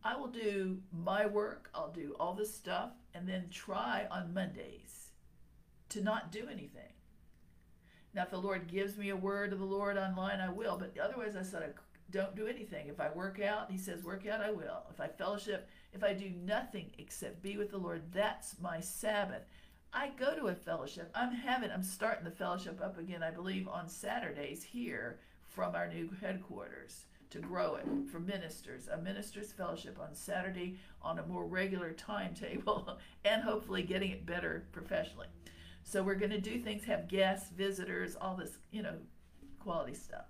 I will do my work, I'll do all this stuff, and then try on Mondays to not do anything. Now, if the Lord gives me a word of the Lord online, I will, but otherwise, I said, I don't do anything. If I work out, He says, work out, I will. If I fellowship, if I do nothing except be with the Lord, that's my Sabbath. I go to a fellowship. I'm having, I'm starting the fellowship up again, I believe, on Saturdays here from our new headquarters to grow it for ministers, a ministers fellowship on Saturday on a more regular timetable, (laughs) and hopefully getting it better professionally. So we're going to do things, have guests, visitors, all this, you know, quality stuff.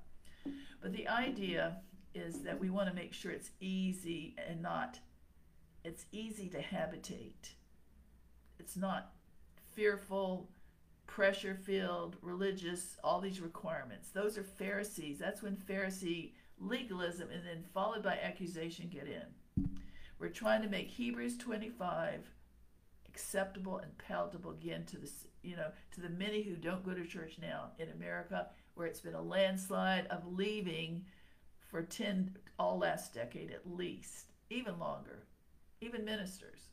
But the idea is that we want to make sure it's easy and not, it's easy to habitate. It's not fearful, pressure filled, religious, all these requirements. Those are Pharisees. That's when Pharisee legalism and then followed by accusation get in. We're trying to make Hebrews 25 acceptable and palatable again to the you know to the many who don't go to church now in America where it's been a landslide of leaving for 10 all last decade at least even longer even ministers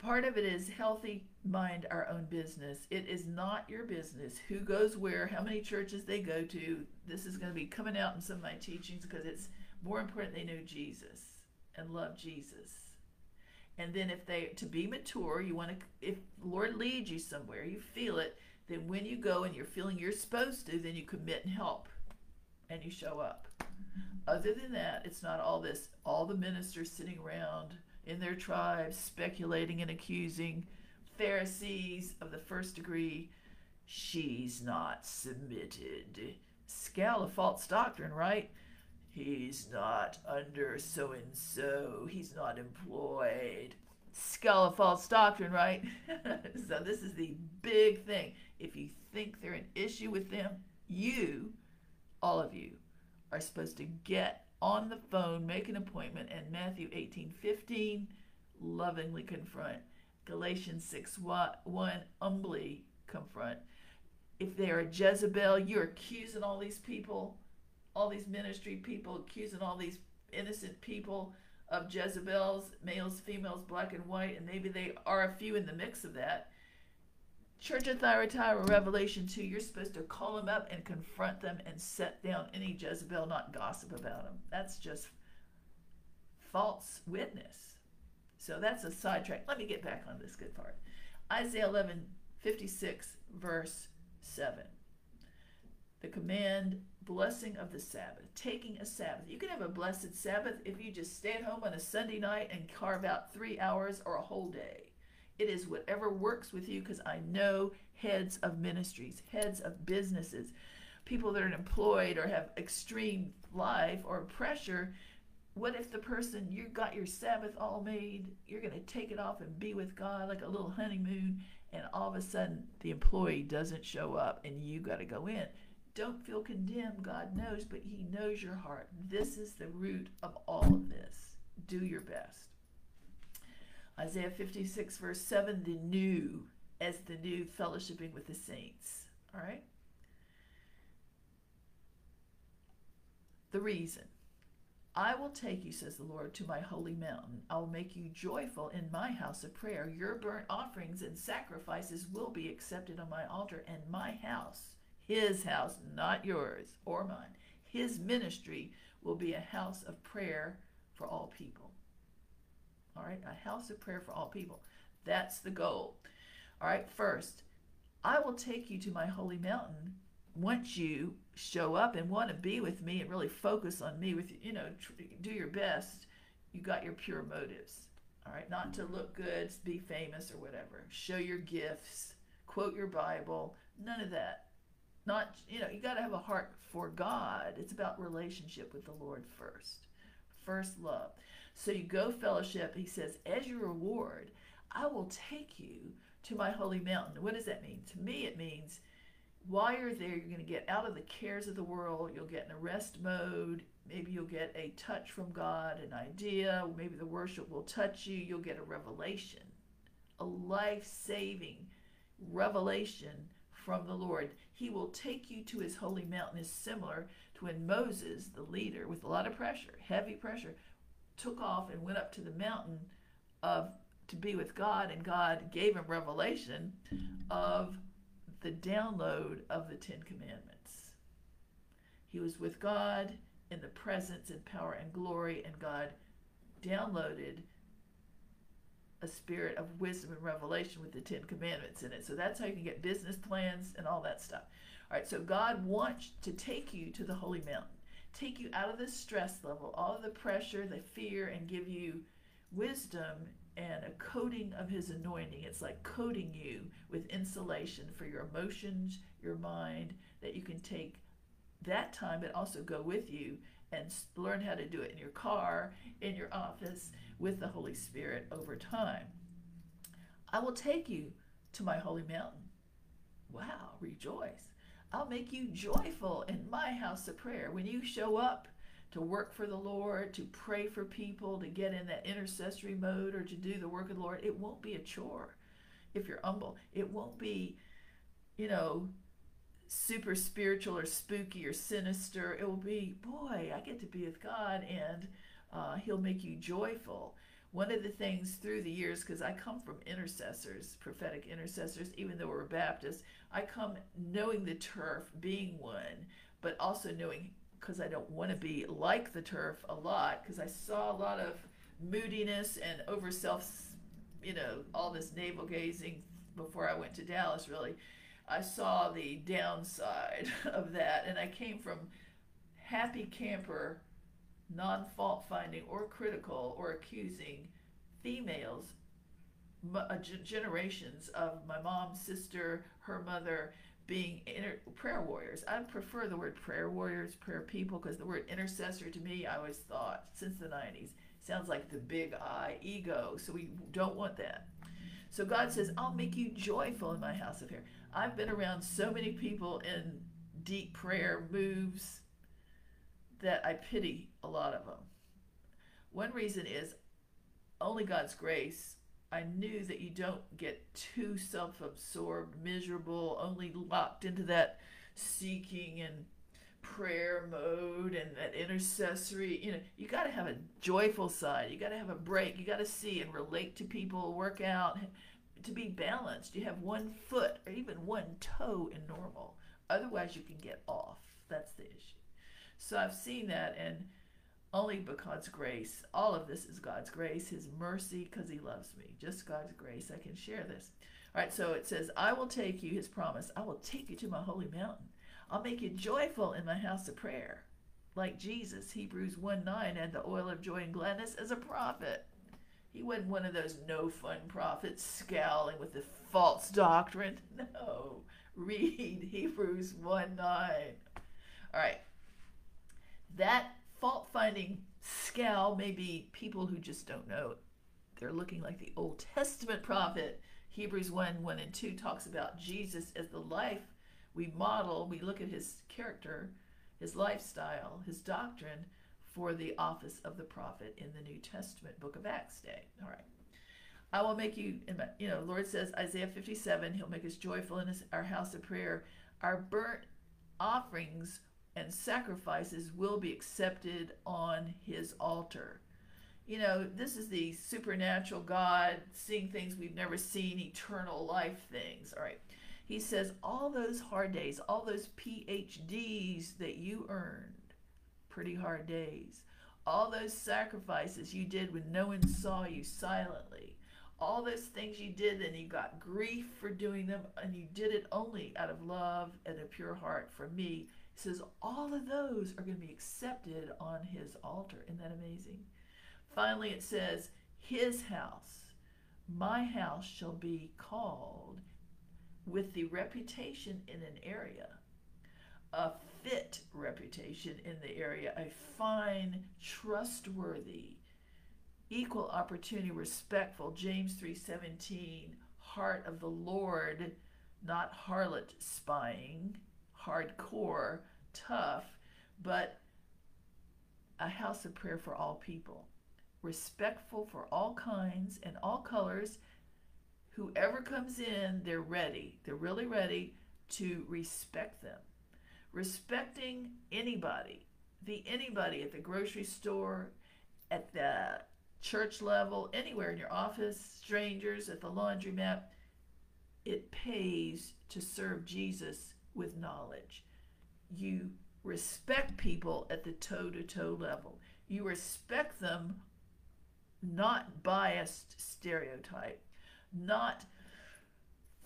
part of it is healthy mind our own business. It is not your business who goes where, how many churches they go to. This is going to be coming out in some of my teachings because it's more important they know Jesus and love Jesus. And then if they to be mature, you want to if Lord leads you somewhere, you feel it, then when you go and you're feeling you're supposed to, then you commit and help and you show up. Other than that, it's not all this all the ministers sitting around in their tribes speculating and accusing Pharisees of the first degree, she's not submitted. Scal of false doctrine, right? He's not under so and so. He's not employed. Skull of false doctrine, right? (laughs) so this is the big thing. If you think they're an issue with them, you, all of you, are supposed to get on the phone, make an appointment, and Matthew 18 15, lovingly confront. Galatians 6 1 humbly confront. If they are Jezebel, you're accusing all these people, all these ministry people, accusing all these innocent people of Jezebels, males, females, black and white, and maybe they are a few in the mix of that. Church of Thyatira, Revelation 2, you're supposed to call them up and confront them and set down any Jezebel, not gossip about them. That's just false witness. So that's a sidetrack. Let me get back on this good part. Isaiah 11, 56, verse 7. The command, blessing of the Sabbath, taking a Sabbath. You can have a blessed Sabbath if you just stay at home on a Sunday night and carve out three hours or a whole day. It is whatever works with you because I know heads of ministries, heads of businesses, people that are employed or have extreme life or pressure what if the person you got your Sabbath all made, you're going to take it off and be with God like a little honeymoon, and all of a sudden the employee doesn't show up and you got to go in? Don't feel condemned. God knows, but He knows your heart. This is the root of all of this. Do your best. Isaiah 56, verse 7 the new, as the new fellowshipping with the saints. All right? The reason. I will take you, says the Lord, to my holy mountain. I will make you joyful in my house of prayer. Your burnt offerings and sacrifices will be accepted on my altar, and my house, his house, not yours or mine, his ministry will be a house of prayer for all people. All right, a house of prayer for all people. That's the goal. All right, first, I will take you to my holy mountain once you show up and want to be with me and really focus on me with you know do your best. You got your pure motives. All right not to look good be famous or whatever. Show your gifts quote your bible none of that. Not you know you got to have a heart for god. It's about relationship with the lord first. First love so you go fellowship he says as your reward i will take you to my holy mountain what does that mean to me it means while you're there, you're going to get out of the cares of the world. You'll get in a rest mode. Maybe you'll get a touch from God, an idea. Maybe the worship will touch you. You'll get a revelation, a life saving revelation from the Lord. He will take you to his holy mountain, is similar to when Moses, the leader, with a lot of pressure, heavy pressure, took off and went up to the mountain of to be with God, and God gave him revelation of the download of the Ten Commandments. He was with God in the presence and power and glory, and God downloaded a spirit of wisdom and revelation with the Ten Commandments in it. So that's how you can get business plans and all that stuff. All right, so God wants to take you to the Holy Mountain, take you out of the stress level, all of the pressure, the fear, and give you wisdom and a coating of his anointing. It's like coating you with insulation for your emotions, your mind, that you can take that time, but also go with you and learn how to do it in your car, in your office, with the Holy Spirit over time. I will take you to my holy mountain. Wow, rejoice. I'll make you joyful in my house of prayer. When you show up, to work for the Lord, to pray for people, to get in that intercessory mode, or to do the work of the Lord, it won't be a chore if you're humble. It won't be, you know, super spiritual or spooky or sinister. It will be, boy, I get to be with God and uh, He'll make you joyful. One of the things through the years, because I come from intercessors, prophetic intercessors, even though we're Baptist, I come knowing the turf, being one, but also knowing because I don't want to be like the turf a lot because I saw a lot of moodiness and over self, you know, all this navel gazing before I went to Dallas, really. I saw the downside (laughs) of that, and I came from happy camper, non fault finding or critical or accusing females, uh, generations of my mom's sister, her mother, being inter- prayer warriors. I prefer the word prayer warriors, prayer people, because the word intercessor to me, I always thought since the 90s, sounds like the big I, ego. So we don't want that. So God says, I'll make you joyful in my house of prayer. I've been around so many people in deep prayer moves that I pity a lot of them. One reason is only God's grace I knew that you don't get too self absorbed, miserable, only locked into that seeking and prayer mode and that intercessory. You know, you got to have a joyful side. You got to have a break. You got to see and relate to people, work out, to be balanced. You have one foot or even one toe in normal. Otherwise, you can get off. That's the issue. So I've seen that and only because grace. All of this is God's grace, His mercy, because He loves me. Just God's grace. I can share this. All right, so it says, I will take you, His promise, I will take you to my holy mountain. I'll make you joyful in my house of prayer. Like Jesus, Hebrews 1 9, and the oil of joy and gladness as a prophet. He wasn't one of those no fun prophets scowling with the false doctrine. (laughs) No. Read Hebrews 1 9. All right. That fault finding scowl may be people who just don't know. They're looking like the Old Testament prophet. Hebrews 1 1 and 2 talks about Jesus as the life we model. We look at his character, his lifestyle, his doctrine for the office of the prophet in the New Testament book of Acts day. All right. I will make you, you know, Lord says, Isaiah 57, He'll make us joyful in his, our house of prayer. Our burnt offerings and sacrifices will be accepted on His altar. You know, this is the supernatural God, seeing things we've never seen, eternal life things. All right. He says, all those hard days, all those PhDs that you earned, pretty hard days, all those sacrifices you did when no one saw you silently, all those things you did and you got grief for doing them and you did it only out of love and a pure heart for me says all of those are going to be accepted on his altar. Isn't that amazing? Finally it says his house my house shall be called with the reputation in an area a fit reputation in the area a fine trustworthy equal opportunity, respectful, James 3:17, heart of the Lord, not harlot spying, hardcore, tough, but a house of prayer for all people, respectful for all kinds and all colors. Whoever comes in, they're ready. They're really ready to respect them. Respecting anybody, the anybody at the grocery store, at the church level, anywhere in your office, strangers at the laundromat, it pays to serve Jesus with knowledge. You respect people at the toe to toe level. You respect them not biased stereotype, not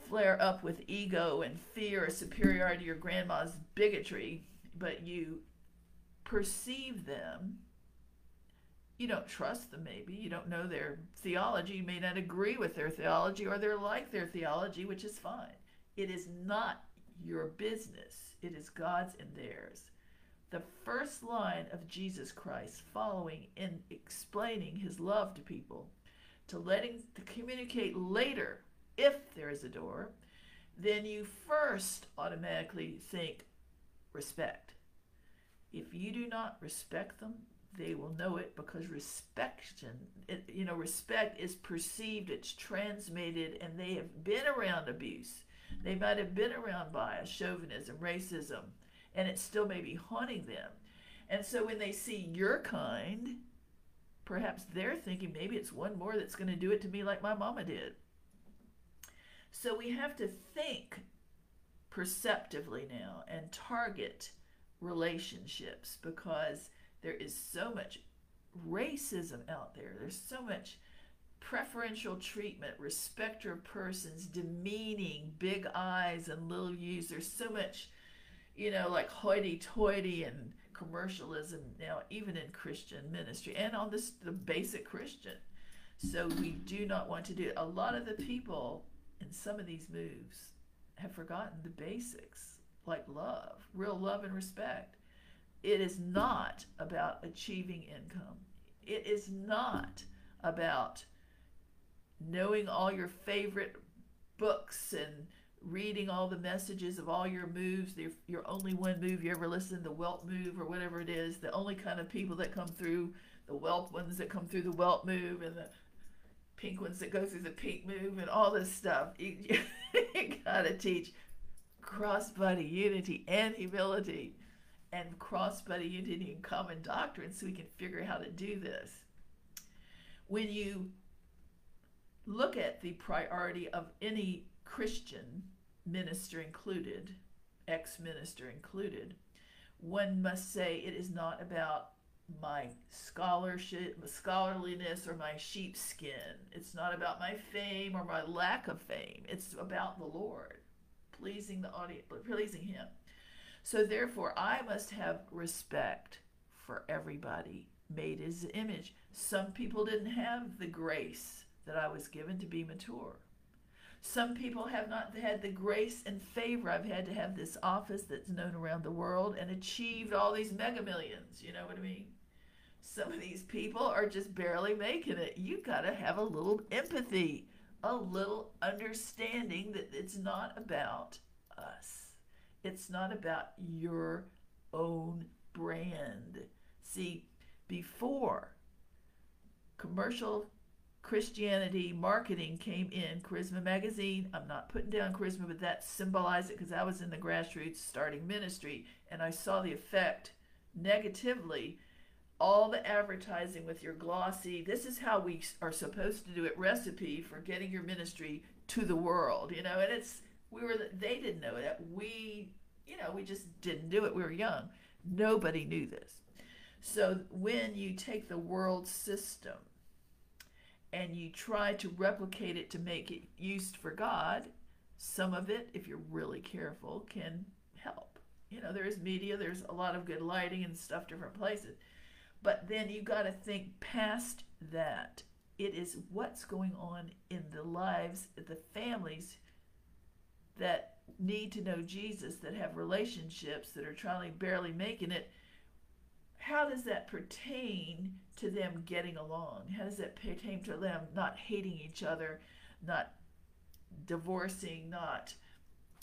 flare up with ego and fear or superiority or grandma's bigotry, but you perceive them. You don't trust them maybe. You don't know their theology. You may not agree with their theology or they're like their theology which is fine. It is not your business. It is god's and theirs. The first line of jesus christ following in explaining his love to people to letting to communicate later if there is a door then you first automatically think respect. If you do not respect them they will know it because respect, it, you know, respect is perceived, it's transmitted, and they have been around abuse. They might have been around bias, chauvinism, racism, and it still may be haunting them. And so when they see your kind, perhaps they're thinking maybe it's one more that's going to do it to me like my mama did. So we have to think perceptively now and target relationships because there is so much racism out there. There's so much preferential treatment, respect of persons, demeaning, big eyes and little U's. There's so much, you know, like hoity toity and commercialism now, even in Christian ministry and on this the basic Christian. So we do not want to do it. A lot of the people in some of these moves have forgotten the basics, like love, real love and respect. It is not about achieving income. It is not about knowing all your favorite books and reading all the messages of all your moves, your, your only one move you ever listen, the welt move or whatever it is, the only kind of people that come through, the welt ones that come through the welt move and the pink ones that go through the pink move and all this stuff. (laughs) You, you gotta teach cross body unity and humility and cross buddy unity and common doctrine so we can figure out how to do this. When you look at the priority of any Christian minister included, ex minister included, one must say it is not about my scholarship, scholarliness, or my sheepskin. It's not about my fame or my lack of fame. It's about the Lord, pleasing the audience, pleasing Him. So therefore, I must have respect for everybody made his image. Some people didn't have the grace that I was given to be mature. Some people have not had the grace and favor I've had to have this office that's known around the world and achieved all these mega millions. You know what I mean? some of these people are just barely making it. You got to have a little empathy, a little understanding that it's not about us. It's not about your own brand. See, before commercial Christianity marketing came in, Charisma Magazine, I'm not putting down Charisma, but that symbolized it because I was in the grassroots starting ministry and I saw the effect negatively. All the advertising with your glossy, this is how we are supposed to do it recipe for getting your ministry to the world, you know, and it's, we were, they didn't know that. We, you know, we just didn't do it. We were young. Nobody knew this. So when you take the world system and you try to replicate it to make it used for God, some of it, if you're really careful, can help. You know, there's media, there's a lot of good lighting and stuff different places. But then you got to think past that. It is what's going on in the lives, the families that need to know Jesus, that have relationships, that are trying barely making it how does that pertain to them getting along? How does that pertain to them not hating each other, not divorcing, not,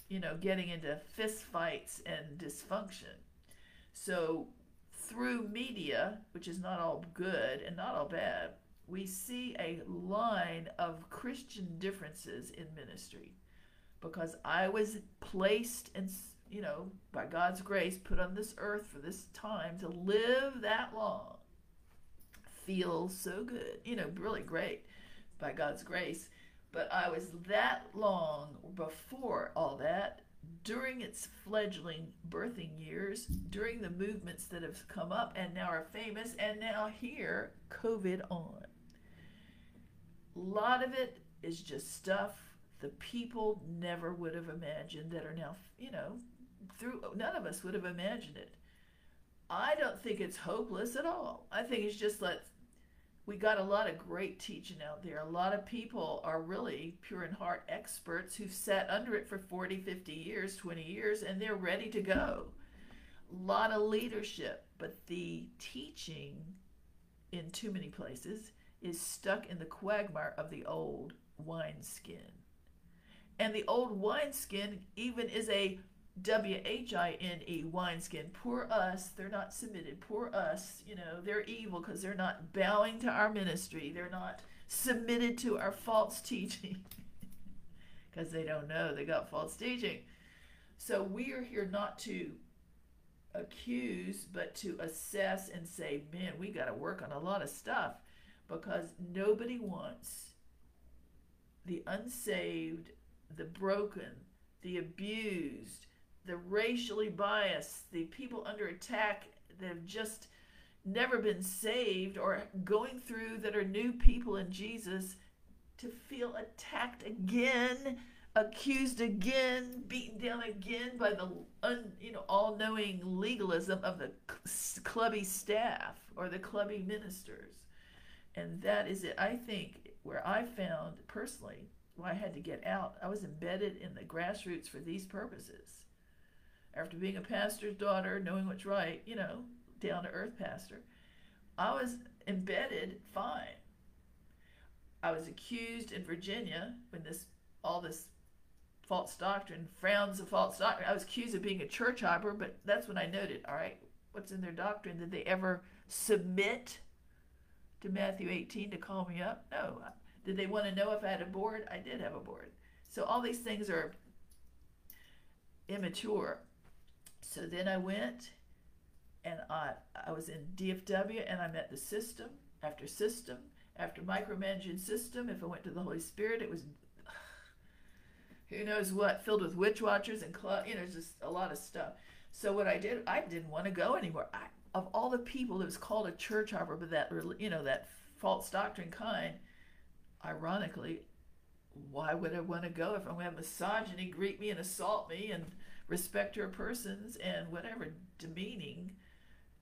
you know, getting into fist fights and dysfunction? So, through media, which is not all good and not all bad, we see a line of Christian differences in ministry because I was placed and you know, by God's grace, put on this earth for this time to live that long feels so good, you know, really great by God's grace. But I was that long before all that, during its fledgling birthing years, during the movements that have come up and now are famous, and now here, COVID on. A lot of it is just stuff the people never would have imagined that are now, you know, through none of us would have imagined it. I don't think it's hopeless at all. I think it's just that we got a lot of great teaching out there. A lot of people are really pure in heart experts who've sat under it for 40, 50 years, 20 years, and they're ready to go. A lot of leadership, but the teaching in too many places is stuck in the quagmire of the old wineskin. And the old wineskin even is a W H I N E, wineskin. Poor us. They're not submitted. Poor us. You know, they're evil because they're not bowing to our ministry. They're not submitted to our false (laughs) teaching because they don't know they got false teaching. So we are here not to accuse, but to assess and say, man, we got to work on a lot of stuff because nobody wants the unsaved, the broken, the abused, the racially biased, the people under attack that have just never been saved or going through that are new people in Jesus to feel attacked again, accused again, beaten down again by the un, you know all-knowing legalism of the clubby staff or the clubby ministers. And that is it. I think where I found personally why I had to get out, I was embedded in the grassroots for these purposes after being a pastor's daughter, knowing what's right, you know, down to earth pastor, I was embedded fine. I was accused in Virginia when this all this false doctrine frowns a false doctrine. I was accused of being a church hopper, but that's when I noted, all right, what's in their doctrine? Did they ever submit to Matthew 18 to call me up? No. Did they want to know if I had a board? I did have a board. So all these things are immature. So then I went and I, I was in DFW and I met the system after system after micromanaging system. If I went to the Holy Spirit, it was (sighs) who knows what, filled with witch watchers and club, you know, just a lot of stuff. So what I did, I didn't want to go anymore. I, of all the people that was called a church hopper, but that you know that false doctrine kind, ironically, why would I want to go if I'm going to have misogyny greet me and assault me and respect your persons and whatever demeaning,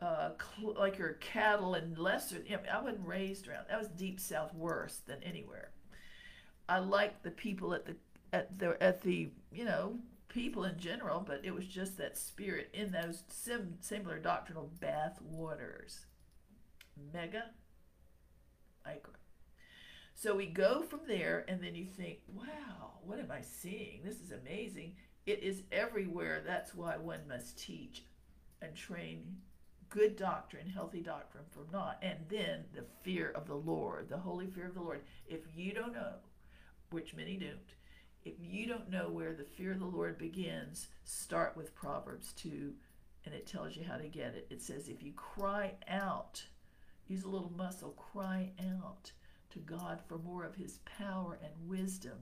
uh, cl- like your cattle and lesser. You know, I wasn't raised around. That was deep south worse than anywhere. I liked the people at the at the at the you know people in general, but it was just that spirit in those sim- similar doctrinal bath waters. mega micro. So we go from there, and then you think, wow, what am I seeing? This is amazing. It is everywhere. That's why one must teach and train good doctrine, healthy doctrine from not. And then the fear of the Lord, the holy fear of the Lord. If you don't know, which many don't, if you don't know where the fear of the Lord begins, start with Proverbs 2, and it tells you how to get it. It says, if you cry out, use a little muscle, cry out to God for more of His power and wisdom,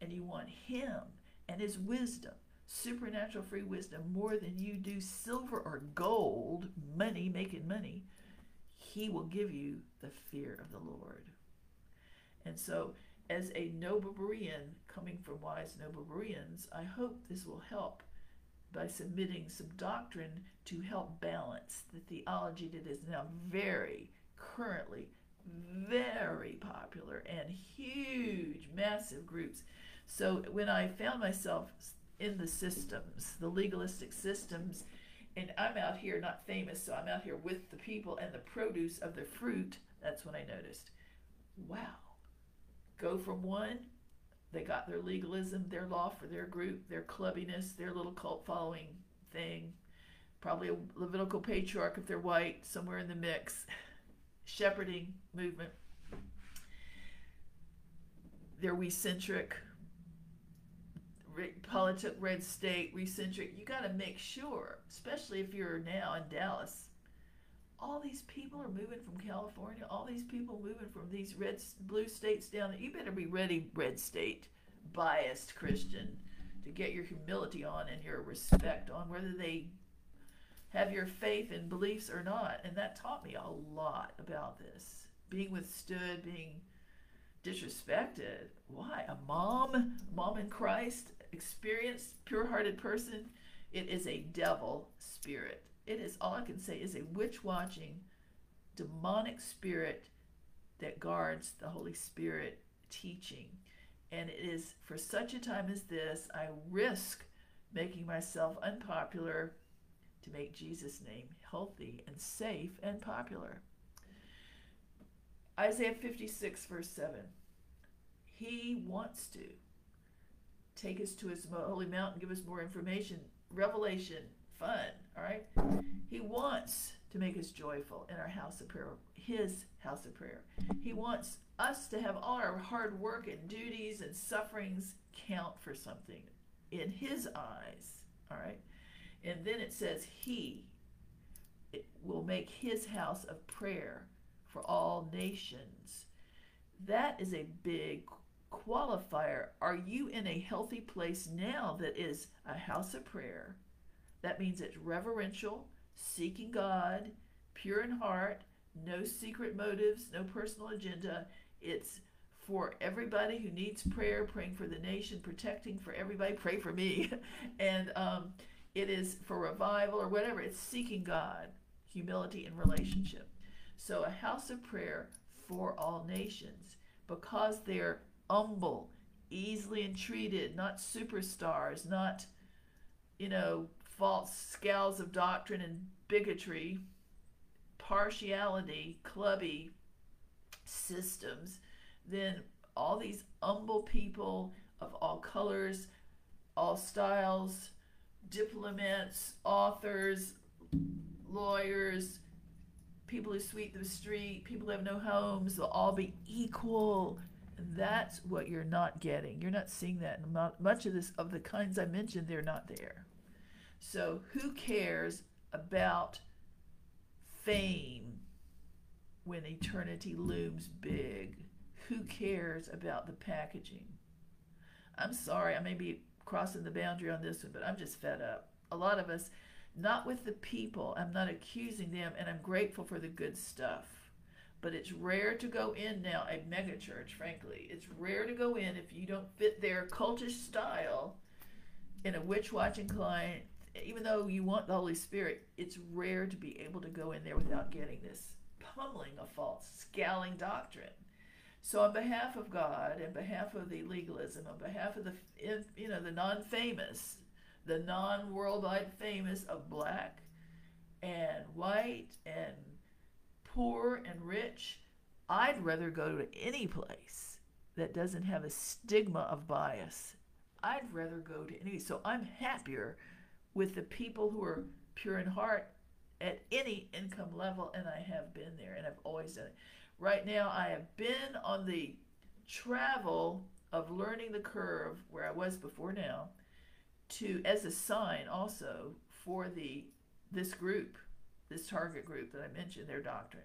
and you want Him and His wisdom, supernatural free wisdom, more than you do silver or gold, money, making money, He will give you the fear of the Lord. And so, as a noble Berean, coming from wise noble Bereans, I hope this will help by submitting some doctrine to help balance the theology that is now very currently very popular and huge, massive groups. So when I found myself in the systems, the legalistic systems, and I'm out here not famous, so I'm out here with the people and the produce of the fruit, that's when I noticed, wow, go from one, they got their legalism, their law for their group, their clubbiness, their little cult following thing, probably a Levitical patriarch if they're white, somewhere in the mix shepherding movement. They're we-centric, politic, red state, we-centric. You got to make sure, especially if you're now in Dallas, all these people are moving from California. All these people moving from these red, blue states down there. You better be ready, red state, biased Christian, to get your humility on and your respect on, whether they have your faith and beliefs or not. And that taught me a lot about this. Being withstood, being disrespected. Why? A mom, mom in Christ, experienced, pure hearted person. It is a devil spirit. It is all I can say is a witch watching, demonic spirit that guards the Holy Spirit teaching. And it is for such a time as this, I risk making myself unpopular to make Jesus' name healthy and safe and popular. Isaiah 56, verse 7. He wants to take us to his holy mountain, give us more information, revelation, fun, all right? He wants to make us joyful in our house of prayer, his house of prayer. He wants us to have all our hard work and duties and sufferings count for something in his eyes, all right? And then it says, He will make his house of prayer for all nations. That is a big qualifier. Are you in a healthy place now that is a house of prayer? That means it's reverential, seeking God, pure in heart, no secret motives, no personal agenda. It's for everybody who needs prayer, praying for the nation, protecting for everybody. Pray for me. (laughs) and um, it is for revival or whatever. It's seeking God, humility, and relationship. So a house of prayer for all nations because they're humble, easily entreated, not superstars, not, you know, false scales of doctrine and bigotry, partiality, clubby systems, then all these humble people of all colors, all styles, diplomats, authors, lawyers, people who sweep the street, people who have no homes, they'll all be equal. That's what you're not getting. You're not seeing that. Much of this, of the kinds I mentioned, they're not there. So who cares about fame when eternity looms big? Who cares about the packaging? I'm sorry, I may be crossing the boundary on this one, but I'm just fed up. A lot of us, not with the people, I'm not accusing them, and I'm grateful for the good stuff. But it's rare to go in now, a megachurch, frankly. It's rare to go in if you don't fit their cultish style in a witch watching client. Even though you want the Holy Spirit, it's rare to be able to go in there without getting this pummeling of false, scowling doctrine. So, on behalf of God, and behalf of the legalism, on behalf of the you know the non-famous, the non-worldwide famous of black and white and poor and rich, I'd rather go to any place that doesn't have a stigma of bias. I'd rather go to any. So I'm happier with the people who are pure in heart at any income level, and I have been there, and I've always done it. Right now, I have been on the travel of learning the curve where I was before now to as a sign also for the this group, this target group that I mentioned, their doctrine.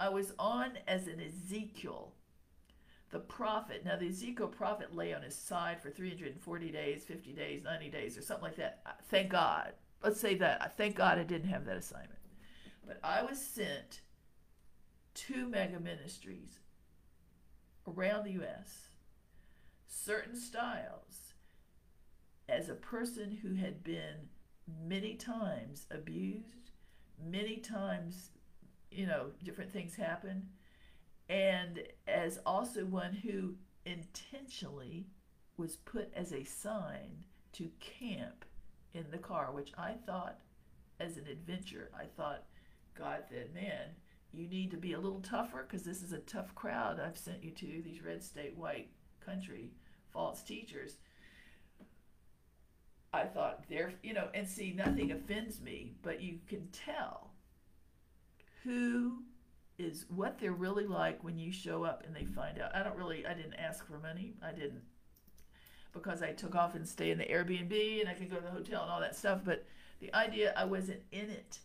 I was on as an Ezekiel, the prophet. Now, the Ezekiel prophet lay on his side for 340 days, 50 days, 90 days, or something like that. Thank God. Let's say that. Thank God I didn't have that assignment. But I was sent to mega ministries around the U.S., certain styles, as a person who had been many times abused, many times, you know, different things happen, and as also one who intentionally was put as a sign to camp in the car, which I thought as an adventure, I thought, God said, man, you need to be a little tougher because this is a tough crowd I've sent you to, these red state, white country false teachers. I thought they're, you know, and see, nothing offends me, but you can tell who is what they're really like when you show up and they find out. I don't really, I didn't ask for money. I didn't because I took off and stay in the Airbnb and I could go to the hotel and all that stuff. But the idea I wasn't in it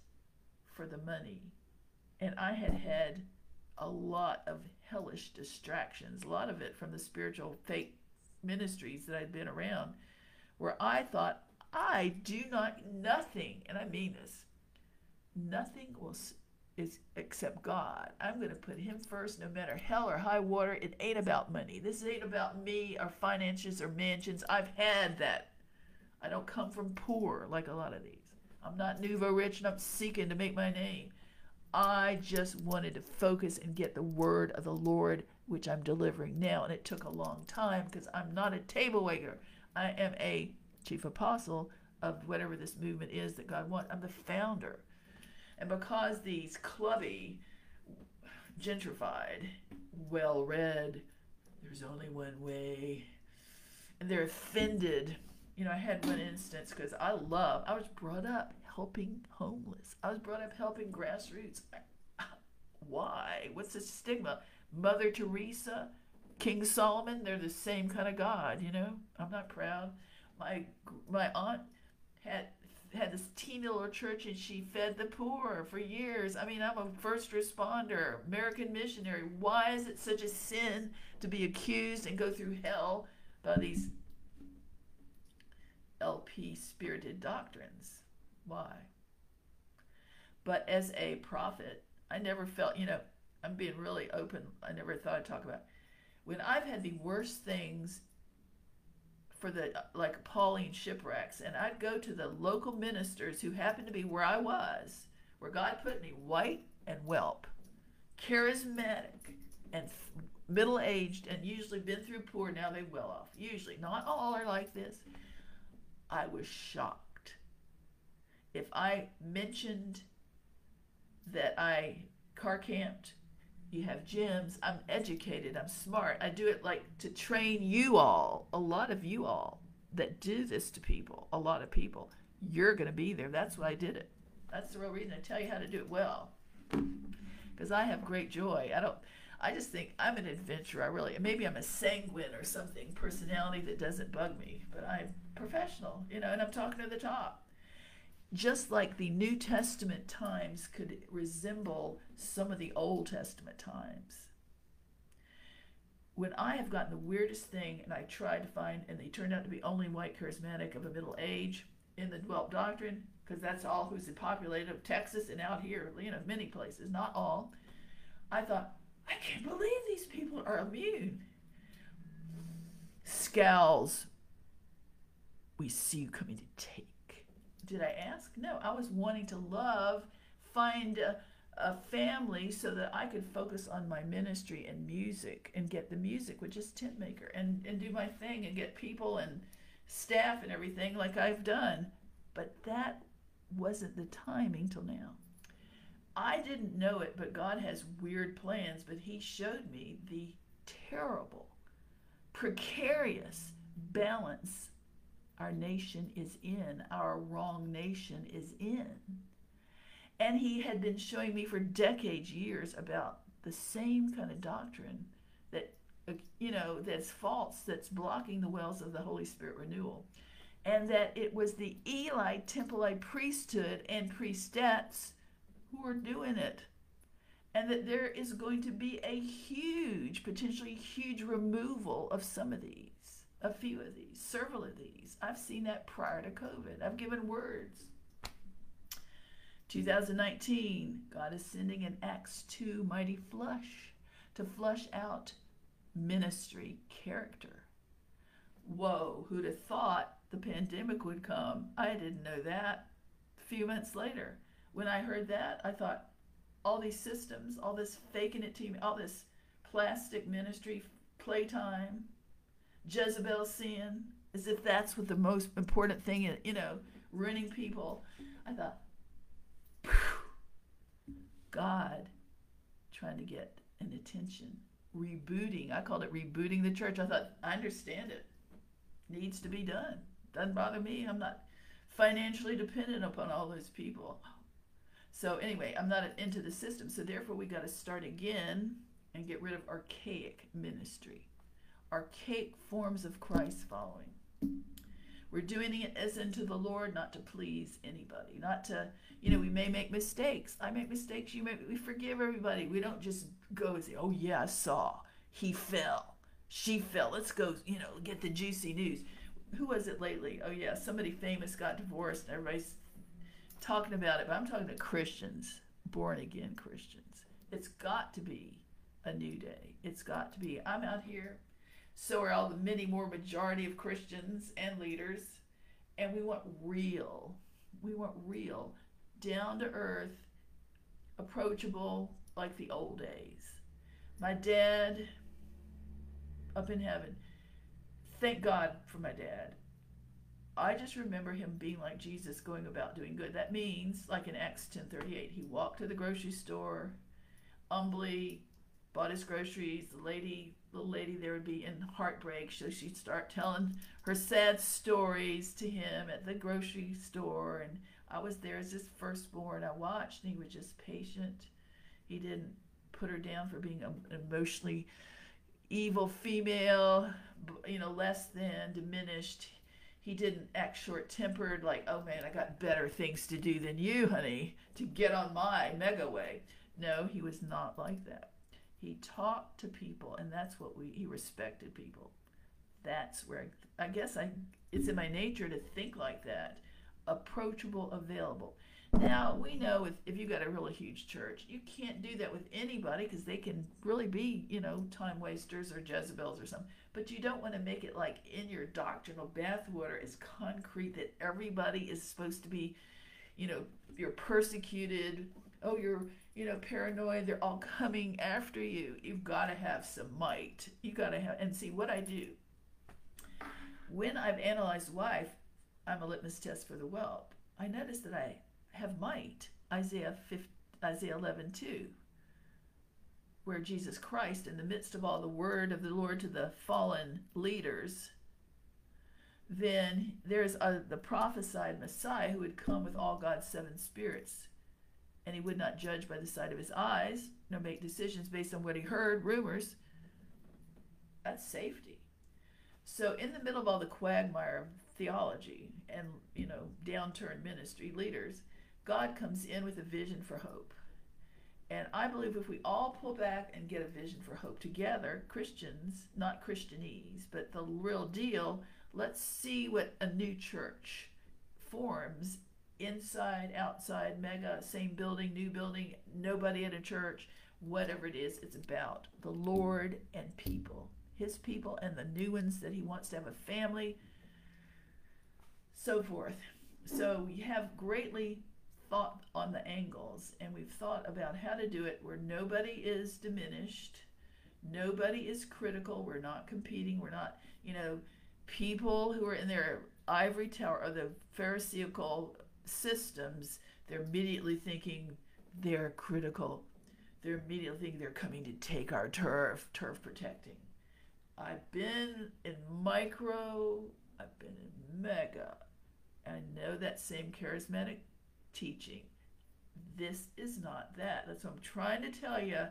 for the money. And I had had a lot of hellish distractions, a lot of it from the spiritual fake ministries that I'd been around, where I thought, I do not, nothing, and I mean this, nothing will is except God. I'm going to put Him first, no matter hell or high water. It ain't about money. This ain't about me or finances or mansions. I've had that. I don't come from poor like a lot of these. I'm not nouveau rich and I'm seeking to make my name. I just wanted to focus and get the word of the Lord, which I'm delivering now. And it took a long time because I'm not a table waiter. I am a chief apostle of whatever this movement is that God wants. I'm the founder. And because these clubby, gentrified, well read, there's only one way, and they're offended. You know, I had one instance because I love, I was brought up helping homeless. I was brought up helping grassroots. (laughs) Why? What's the stigma? Mother Teresa, King Solomon, they're the same kind of God, you know? I'm not proud. My my aunt had had this teeny little church and she fed the poor for years. I mean, I'm a first responder, American missionary. Why is it such a sin to be accused and go through hell by these LP spirited doctrines? Why? But as a prophet, I never felt, you know, I'm being really open. I never thought I'd talk about when I've had the worst things for the like Pauline shipwrecks, and I'd go to the local ministers who happened to be where I was, where God put me, white and whelp, charismatic and middle aged, and usually been through poor. Now they well off. Usually, not all are like this. I was shocked. If I mentioned that I car camped you have gyms. I'm educated. I'm smart. I do it like to train you all, a lot of you all that do this to people, a lot of people. You're going to be there. That's why I did it. That's the real reason I tell you how to do it well. Because I have great joy. I don't. I just think I'm an adventurer. I really, maybe I'm a sanguine or something, personality that doesn't bug me, but I'm professional, you know, and I'm talking to the top just like the New Testament times could resemble some of the Old Testament times. When I have gotten the weirdest thing, and I tried to find, and they turned out to be only white charismatic of a middle age in the Dwelt Doctrine, because that's all who's populated of Texas and out here, you know, many places, not all. I thought, I can't believe these people are immune. Scowls, we see you coming to take did I ask? No, I was wanting to love, find a, a, family so that I could focus on my ministry and music and get the music, which is tent maker, and, and do my thing and get people and staff and everything like I've done. But that wasn't the timing till now. I didn't know it, but God has weird plans. But He showed me the terrible, precarious balance our nation is in, our wrong nation is in. And He had been showing me for decades, years, about the same kind of doctrine that, you know, that's false, that's blocking the wells of the Holy Spirit renewal. And that it was the Eli Templelite priesthood and priestettes who are doing it. And that there is going to be a huge, potentially huge removal of some of these, a few of these, several of these. I've seen that prior to COVID. I've given words. 2019, God is sending an Acts 2 mighty flush to flush out ministry character. Whoa, who'd have thought the pandemic would come? I didn't know that. A few months later, when I heard that, I thought, all these systems, all this faking it to me, all this plastic ministry, playtime, Jezebel sin, as if that's what the most important thing, is, you know, ruining people. I thought, God trying to get an attention, rebooting. I called it rebooting the church. I thought, I understand it. Needs to be done. Doesn't bother me. I'm not financially dependent upon all those people. So anyway, I'm not into the system. So therefore, we got to start again and get rid of archaic ministry, archaic forms of Christ following. We're doing it as unto the Lord, not to please anybody, not to, you know, we may make mistakes. I make mistakes. You make, we forgive everybody. We don't just go and say, oh, yeah, I saw. He fell. She fell. Let's go, you know, get the juicy news. Who was it lately? Oh, yeah, somebody famous got divorced and everybody's talking about it, but I'm talking to Christians, born again Christians. It's got to be a new day. It's got to be. I'm out here so are all the many more majority of Christians and leaders. And we want real. We want real, down to earth, approachable, like the old days. My dad, up in heaven, thank God for my dad. I just remember him being like Jesus, going about doing good. That means, like in Acts 10:38, he walked to the grocery store, humbly bought his groceries. The lady little lady there would be in heartbreak. So she'd start telling her sad stories to him at the grocery store. And I was there as his firstborn. I watched, and he was just patient. He didn't put her down for being an emotionally evil female, you know, less than, diminished. He didn't act short tempered, like, oh man, I got better things to do than you, honey, to get on my mega way. No, he was not like that. He talked to people, and that's what we. He respected people. That's where I, I guess I. It's in my nature to think like that. Approachable, available. Now we know if, if you've got a really huge church, you can't do that with anybody because they can really be, you know, time wasters or Jezebels or something. But you don't want to make it like in your doctrinal bathwater is concrete that everybody is supposed to be, you know, you're persecuted. Oh, you're you know, paranoid. They're all coming after you. You've got to have some might. You got to have, and see what I do. When I've analyzed life, I'm a litmus test for the whelp. I notice that I have might. Isaiah 5, Isaiah 11, 2, where Jesus Christ, in the midst of all the word of the Lord to the fallen leaders, then there's a, the prophesied Messiah who would come with all God's seven spirits and he would not judge by the sight of his eyes, nor make decisions based on what he heard, rumors. That's safety. So, in the middle of all the quagmire of theology and, you know, downturned ministry leaders, God comes in with a vision for hope. And I believe if we all pull back and get a vision for hope together, Christians, not Christianese, but the real deal, let's see what a new church forms inside, outside, mega, same building, new building, nobody at a church, whatever it is, it's about the Lord and people, His people and the new ones that He wants to have a family, so forth. So we have greatly thought on the angles and we've thought about how to do it where nobody is diminished, nobody is critical, we're not competing, we're not, you know, people who are in their ivory tower or the Pharisaical systems, they're immediately thinking they're critical. They're immediately thinking they're coming to take our turf, turf protecting. I've been in micro, I've been in mega. I know that same charismatic teaching. This is not that. That's what I'm trying to tell you.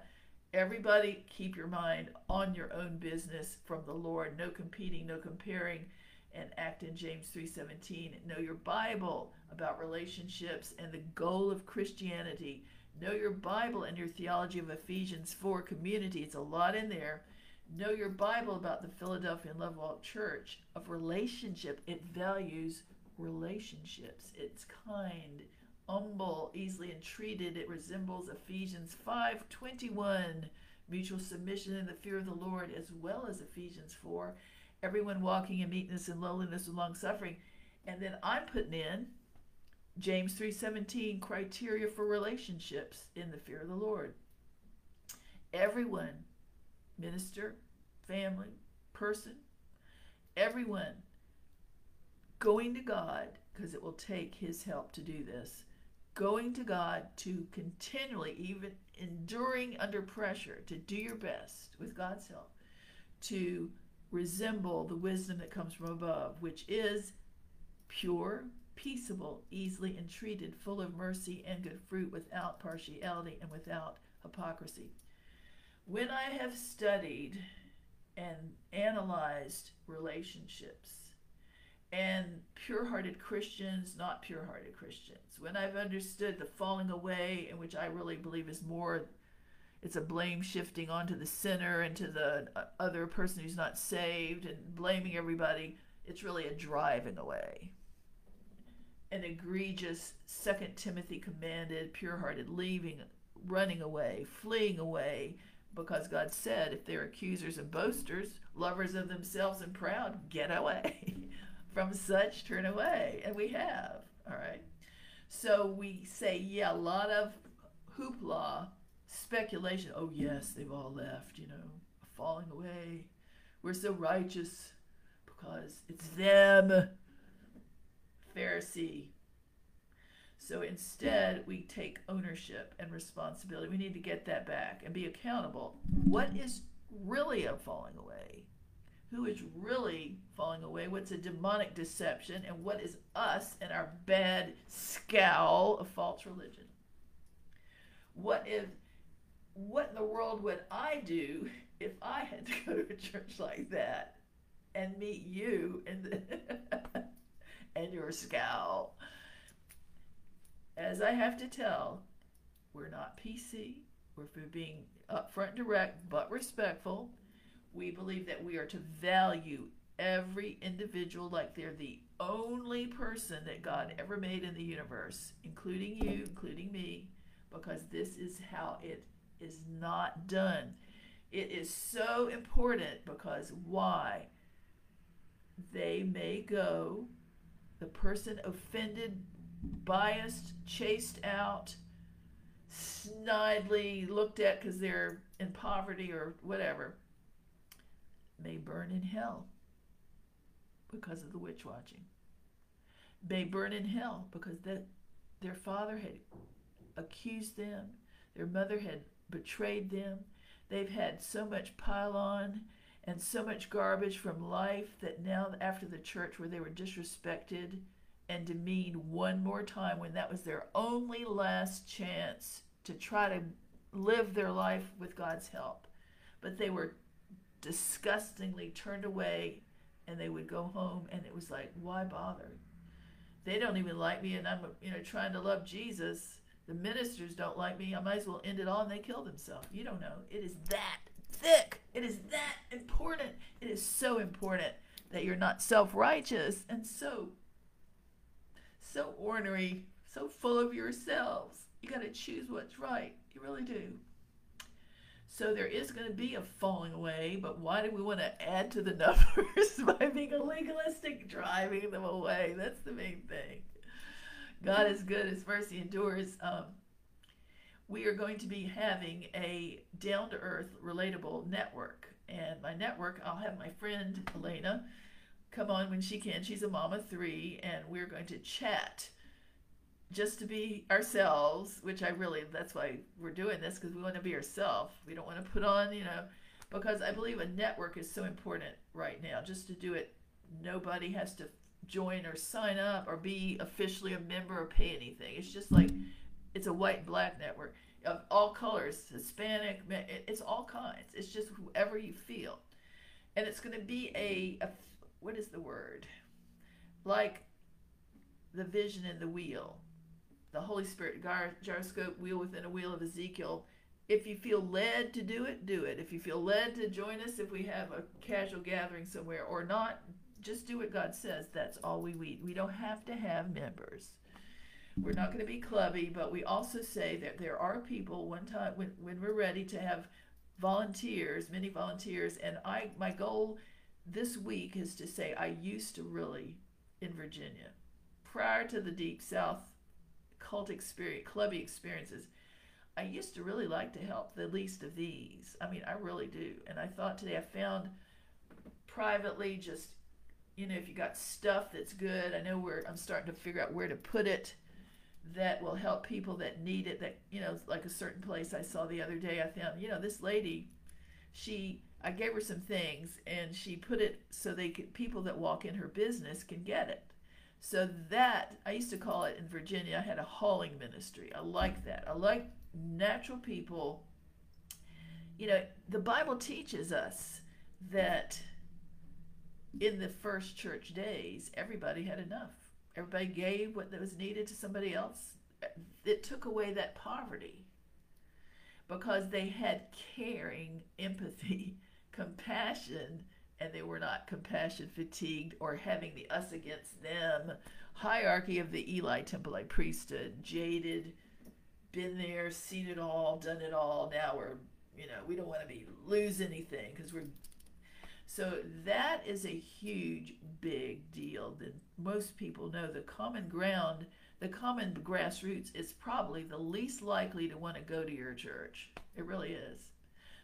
Everybody, keep your mind on your own business from the Lord. No competing, no comparing, and act in James 3:17. Know your Bible about relationships and the goal of Christianity. Know your Bible and your theology of Ephesians 4 community. It's a lot in there. Know your Bible about the Philadelphia and Church of relationship. It values relationships. It's kind humble, easily entreated. It resembles Ephesians 5:21, mutual submission in the fear of the Lord, as well as Ephesians 4, everyone walking in meekness and lowliness and long suffering. And then I'm putting in James 3:17 criteria for relationships in the fear of the Lord. Everyone, minister, family, person, everyone going to God because it will take his help to do this going to God to continually, even enduring under pressure, to do your best with God's help, to resemble the wisdom that comes from above, which is pure, peaceable, easily entreated, full of mercy and good fruit, without partiality and without hypocrisy. When I have studied and analyzed relationships, and pure hearted Christians, not pure hearted Christians. When I've understood the falling away, in which I really believe is more, it's a blame shifting onto the sinner and to the uh, other person who's not saved and blaming everybody, it's really a driving away. An egregious Second Timothy commanded, pure hearted leaving, running away, fleeing away, because God said, if they're accusers and boasters, lovers of themselves and proud, get away. (laughs) from such turn away. And we have, all right? So we say, yeah, a lot of hoopla, speculation. Oh, yes, they've all left, you know, falling away. We're so righteous because it's them. Pharisee. So instead, we take ownership and responsibility. We need to get that back and be accountable. What is really a falling away? who is really falling away, what's a demonic deception, and what is us and our bad scowl of false religion. What if what in the world would I do if I had to go to a church like that and meet you and (laughs) and your scowl? As I have to tell, we're not PC. We're for being upfront, direct, but respectful we believe that we are to value every individual like they're the only person that God ever made in the universe, including you, including me, because this is how it is not done. It is so important because why? They may go, the person offended, biased, chased out, snidely looked at because they're in poverty or whatever may burn in hell because of the witch watching. May burn in hell because that their father had accused them, their mother had betrayed them. They've had so much pile on and so much garbage from life that now, after the church where they were disrespected and demeaned one more time, when that was their only last chance to try to live their life with God's help, but they were disgustingly turned away and they would go home and it was like why bother? They don't even like me and i'm you know trying to love jesus the ministers don't like me i might as well end it all and they kill themselves. You don't know. It is that thick. It is that important. It is so important that you're not self-righteous and so so ornery so full of yourselves. You got to choose what's right. You really do. So there is going to be a falling away, but why do we want to add to the (laughs) numbers by being legalistic, driving them away? That's the main thing. God is good, His mercy endures. Um, we are going to be having a down to earth, relatable network. And my network, I'll have my friend Elena come on when she can. She's a of three, and we're going to chat just to be ourselves, which I really, that's why we're doing this, because we want to be ourselves. We don't want to put on, you know, because I believe a network is so important right now. Just to do it, nobody has to join or sign up or be officially a member or pay anything. It's just like it's a white and black network of all colors, Hispanic, it's all kinds. It's just whoever you feel. And it's going to be a, a what is the word? Like the vision in the wheel, the Holy Spirit gyroscope wheel within a wheel of Ezekiel. If you feel led to do it, do it. If you feel led to join us, if we have a casual gathering somewhere or not, just do what God says. That's all we need. We don't have to have members. We're not going to be clubby, but we also say that there are people one time when, when we're ready to have volunteers, many volunteers, and I my goal this week is to say I used to really in Virginia prior to the deep south cult experience clubby experiences I used to really like to help the least of these. I mean, I really do. And I thought today I found privately just you know, if you got stuff that's good, I know where I'm starting to figure out where to put it that will help people that need it. That, you know, like a certain place I saw the other day, I found, you know, this lady, she, I gave her some things and she put it so they could, people that walk in her business can get it. So that, I used to call it in Virginia, I had a hauling ministry. I like that. I like natural people. You know, the Bible teaches us that in the first church days, everybody had enough. Everybody gave what was needed to somebody else. It took away that poverty because they had caring, (laughs) empathy, compassion, and they were not compassion fatigued or having the us against them hierarchy of the Eli Temple priesthood, jaded, been there, seen it all, done it all. Now we're, you know, we don't want to be lose anything because we're so that is a huge, big deal that most people know. The common ground, the common grassroots is probably the least likely to want to go to your church. It really is.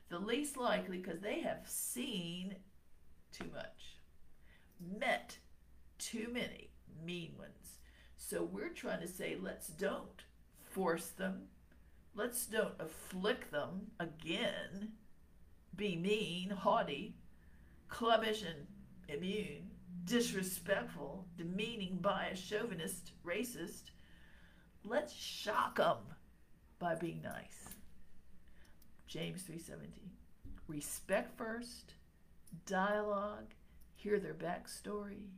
The least likely because they have seen too much, met too many mean ones. So we're trying to say, let's don't force them. Let's don't afflict them again, be mean, haughty, clubbish and immune, disrespectful, demeaning, biased, chauvinist, racist. Let's shock them by being nice. James 3:17. Respect first, dialogue, hear their backstory,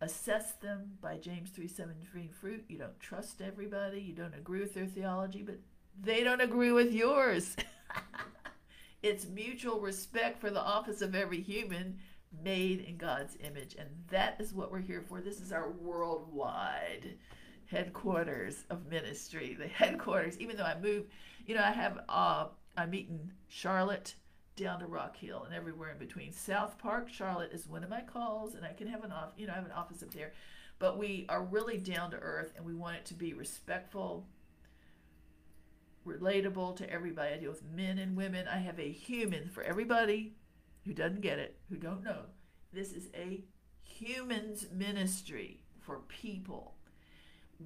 assess them by James 3:17 fruit. You don't trust everybody, you don't agree with their theology, but they don't agree with yours. (laughs) It's mutual respect for the office of every human made in God's image. And that is what we're here for. This is our worldwide headquarters of ministry, the headquarters. Even though I move, you know, I have, uh, I meet in Charlotte down to Rock Hill and everywhere in between. South Park, Charlotte is one of my calls, and I can have an off, you know, I have an office up there. But we are really down to earth, and we want it to be respectful, relatable to everybody. I deal with men and women. I have a human for everybody who doesn't get it, who don't know. This is a humans ministry for people.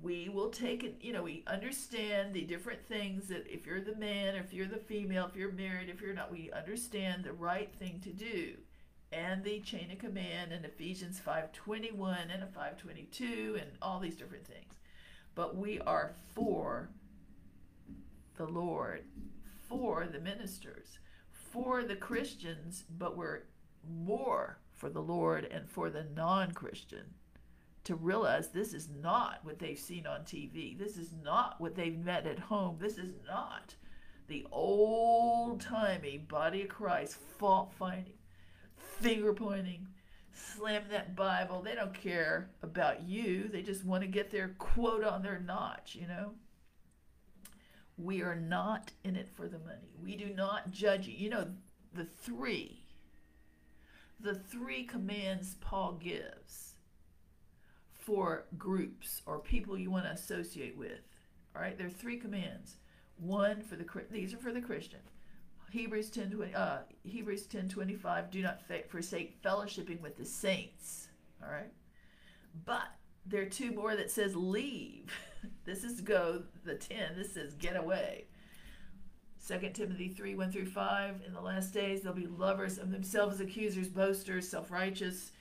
We will take it, you know, we understand the different things that if you're the man, if you're the female, if you're married, if you're not, we understand the right thing to do and the chain of command and Ephesians 5:21 and a 5:22 and all these different things. But we are for the Lord for the ministers, for the Christians, but we're more for the Lord and for the non Christian to realize this is not what they've seen on TV. This is not what they've met at home. This is not the old timey body of Christ fault finding, finger pointing, slam that Bible. They don't care about you. They just want to get their quote on their notch, you know? We are not in it for the money. We do not judge you. You know, the three, the three commands Paul gives for groups or people you want to associate with. All right, there are three commands. One for the these are for the Christian. Hebrews 10 20, uh, Hebrews 10 25, do not forsake fellowshipping with the saints. All right. But there are two more that says leave. (laughs) (laughs) this is go, the 10. This says get away. 2 Timothy 3 1 through 5. In the last days, they'll be lovers of themselves, accusers, boasters, self righteous,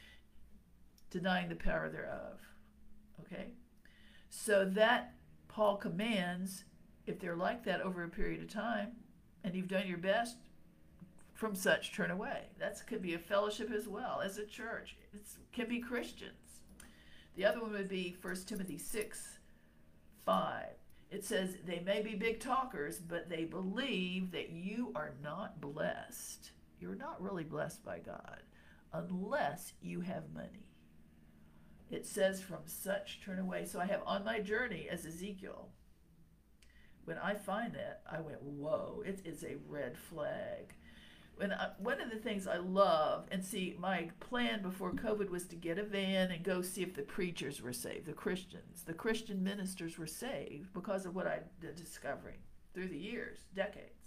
denying the power thereof. Okay? So that Paul commands, if they're like that over a period of time, and you've done your best, from such turn away. That could be a fellowship as well as a church. It can be Christians. The other one would be 1 Timothy 6 5. It says, They may be big talkers, but they believe that you are not blessed. You're not really blessed by God unless you have money. It says, From such turn away. So I have on my journey as Ezekiel. When I find that, I went, Whoa, it is a red flag and I, one of the things I love, and see, my plan before COVID was to get a van and go see if the preachers were saved, the Christians, the Christian ministers were saved because of what I did discovering through the years, decades.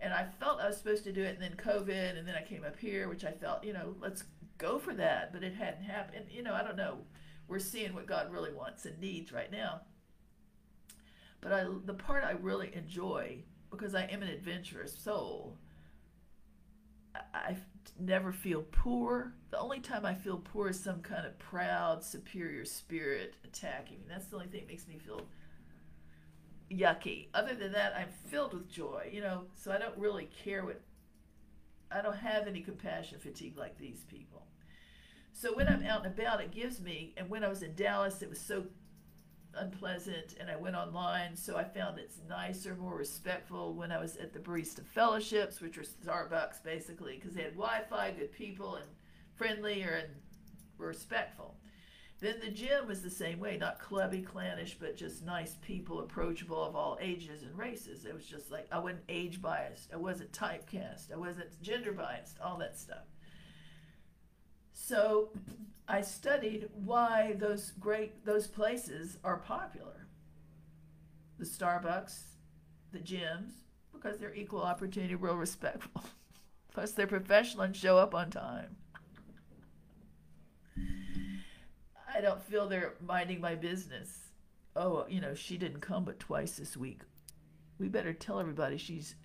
And I felt I was supposed to do it, and then COVID, and then I came up here, which I felt, you know, let's go for that, but it hadn't happened. You know, I don't know. We're seeing what God really wants and needs right now. But I, the part I really enjoy, because I am an adventurous soul, I never feel poor. The only time I feel poor is some kind of proud, superior spirit attacking me. That's the only thing that makes me feel yucky. Other than that, I'm filled with joy, you know, so I don't really care what, I don't have any compassion fatigue like these people. So when I'm out and about, it gives me, and when I was in Dallas, it was so unpleasant and I went online, so I found it's nicer, more respectful when I was at the barista fellowships, which were Starbucks basically, because they had Wi-Fi, good people, and friendlier and respectful. Then the gym was the same way, not clubby, clannish, but just nice people, approachable of all ages and races. It was just like I wasn't age biased, I wasn't typecast, I wasn't gender biased, all that stuff. So I studied why those great those places are popular. The Starbucks, the gyms, because they're equal opportunity, real respectful. (laughs) Plus they're professional and show up on time. I don't feel they're minding my business. Oh, you know, she didn't come but twice this week. We better tell everybody she's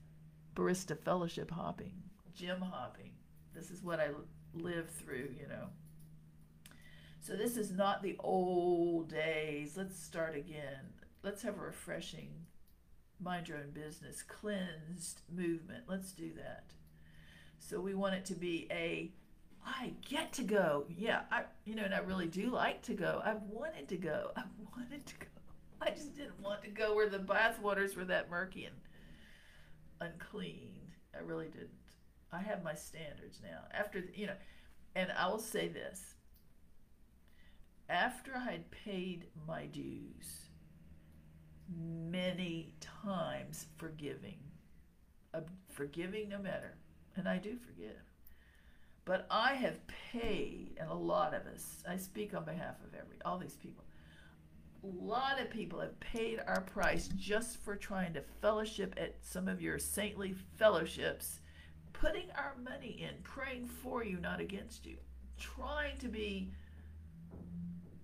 barista fellowship hopping, gym hopping. This is what I live through, you know. So this is not the old days. Let's start again. Let's have a refreshing, mind your own business, cleansed movement. Let's do that. So we want it to be a I get to go. Yeah, I you know, and I really do like to go. I've wanted to go. (laughs) I've wanted to go. I just didn't want to go where the bath waters were that murky and unclean. I really didn't. I have my standards now. After you know, and I will say this: after I had paid my dues many times forgiving, uh, forgiving no matter, and I do forgive. But I have paid, and a lot of us, I speak on behalf of every all these people. A lot of people have paid our price just for trying to fellowship at some of your saintly fellowships, putting our money in, praying for you, not against you, trying to be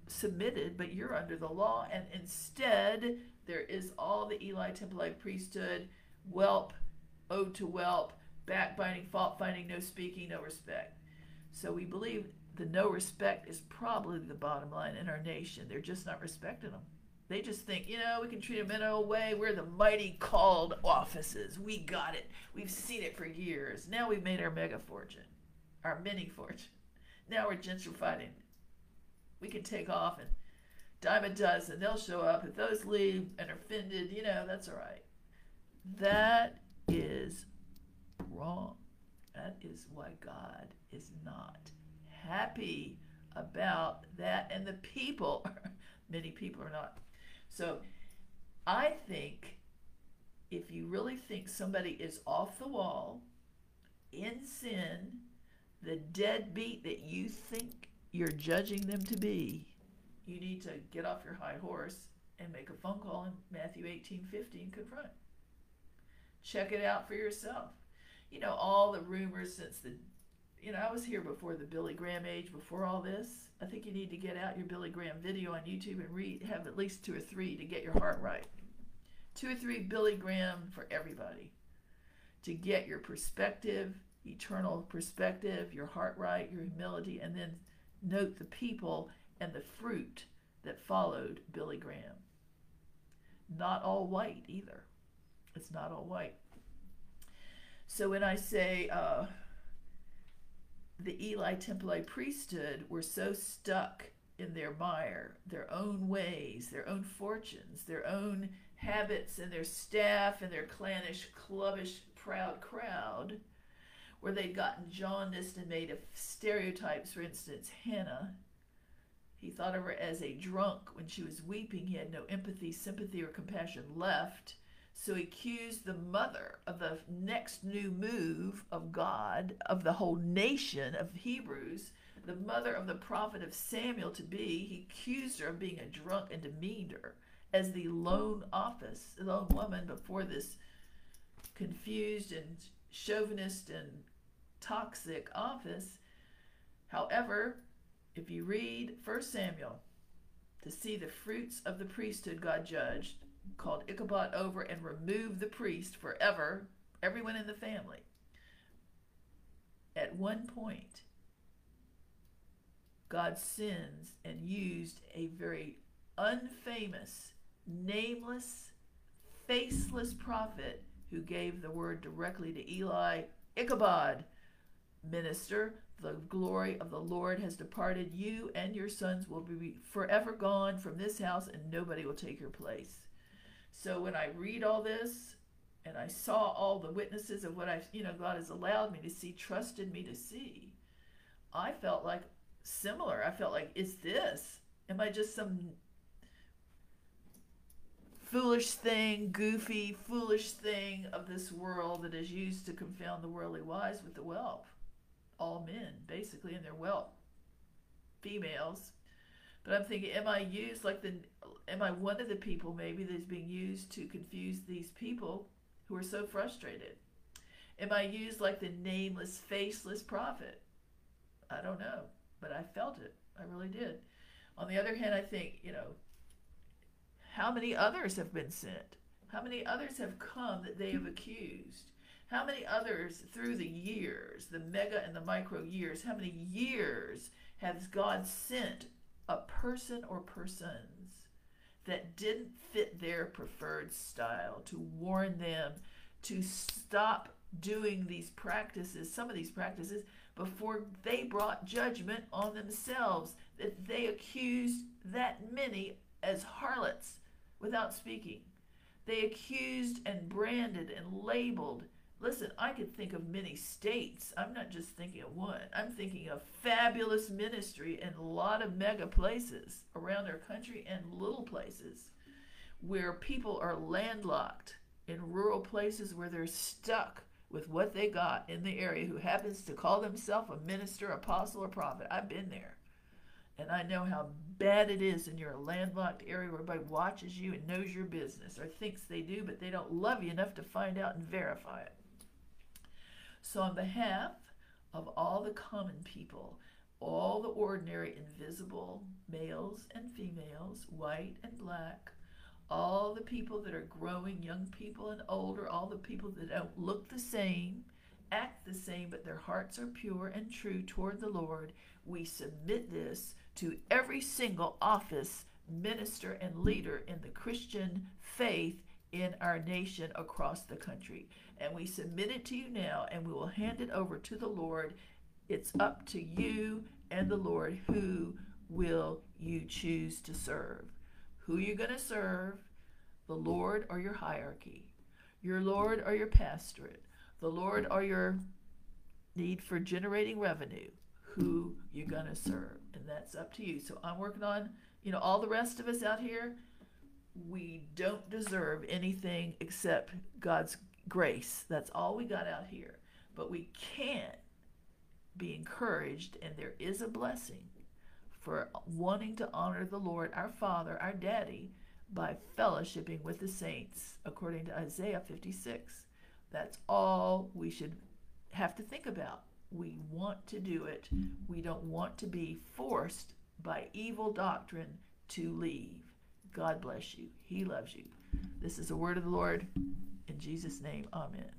submitted, but you're under the law. And instead, there is all the Eli Temple priesthood, whelp, ode to whelp, backbiting, fault finding, no speaking, no respect. So we believe the no respect is probably the bottom line in our nation. They're just not respecting them. They just think, you know, we can treat them in our way. We're the mighty called offices. We got it. We've seen it for years. Now we've made our mega fortune, our mini fortune. Now we're gentrifying we can take off and dime a dozen. They'll show up. If those leave and are offended, you know, that's all right. That is wrong. That is why God is not happy about that. And the people, (laughs) many people are not. So I think if you really think somebody is off the wall, in sin, the deadbeat that you think you're judging them to be, you need to get off your high horse and make a phone call in Matthew 18 15 confront. Check it out for yourself. You know, all the rumors since the you know, I was here before the Billy Graham age, before all this. I think you need to get out your Billy Graham video on YouTube and read, have at least two or three to get your heart right. Two or three Billy Graham for everybody to get your perspective, eternal perspective, your heart right, your humility, and then note the people and the fruit that followed Billy Graham. Not all white either. It's not all white. So when I say uh, the Eli Temple priesthood were so stuck in their mire, their own ways, their own fortunes, their own habits, and their staff and their clannish, clubbish, proud crowd, where they'd gotten jaundiced and made of stereotypes. For instance, Hannah, he thought of her as a drunk when she was weeping. He had no empathy, sympathy, or compassion left. So he accused the mother of the next new move of God, of the whole nation of Hebrews, the mother of the prophet of Samuel to be. He accused her of being a drunk and demeaned her as the lone office, lone woman before this confused and chauvinist and toxic office. However, if you read 1 Samuel to see the fruits of the priesthood God judged, called Ichabod over and removed the priest forever, everyone in the family. At one point, God sins and used a very unfamous, nameless, faceless prophet who gave the word directly to Eli Ichabod, minister, the glory of the Lord has departed. You and your sons will be forever gone from this house, and nobody will take your place. So when I read all this and I saw all the witnesses of what I, you know, God has allowed me to see, trusted me to see, I felt like similar. I felt like, is this? Am I just some foolish thing, goofy, foolish thing of this world that is used to confound the worldly wise with the wealth? All men, basically, in their wealth. Females. But I'm thinking, am I used like the am I one of the people maybe that's being used to confuse these people who are so frustrated? Am I used like the nameless, faceless prophet? I don't know, but I felt it. I really did. On the other hand, I think, you know, how many others have been sent? How many others have come that they have accused? How many others through the years, the mega and the micro years, how many years has God sent a person or persons that didn't fit their preferred style, to warn them to stop doing these practices, some of these practices, before they brought judgment on themselves, that they accused that many as harlots without speaking. They accused and branded and labeled Listen, I could think of many states. I'm not just thinking of one. I'm thinking of fabulous ministry in a lot of mega places around our country and little places where people are landlocked in rural places where they're stuck with what they got in the area who happens to call themselves a minister, apostle, or prophet. I've been there. And I know how bad it is in your landlocked area where everybody watches you and knows your business or thinks they do, but they don't love you enough to find out and verify it. So, on behalf of all the common people, all the ordinary invisible males and females, white and black, all the people that are growing, young people and older, all the people that don't look the same, act the same, but their hearts are pure and true toward the Lord, we submit this to every single office, minister, and leader in the Christian faith in our nation across the country. And we submit it to you now, and we will hand it over to the Lord. It's up to you and the Lord who will you choose to serve. Who you're going to serve, the Lord or your hierarchy, your Lord or your pastorate, the Lord or your need for generating revenue, who you're going to serve. And that's up to you. So I'm working on, you know, all the rest of us out here we don't deserve anything except God's grace. That's all we got out here. But we can't be encouraged, and there is a blessing for wanting to honor the Lord, our Father, our Daddy, by fellowshipping with the saints, according to Isaiah 56. That's all we should have to think about. We want to do it. We don't want to be forced by evil doctrine to leave. God bless you. He loves you. This is the word of the Lord. In Jesus' name, amen.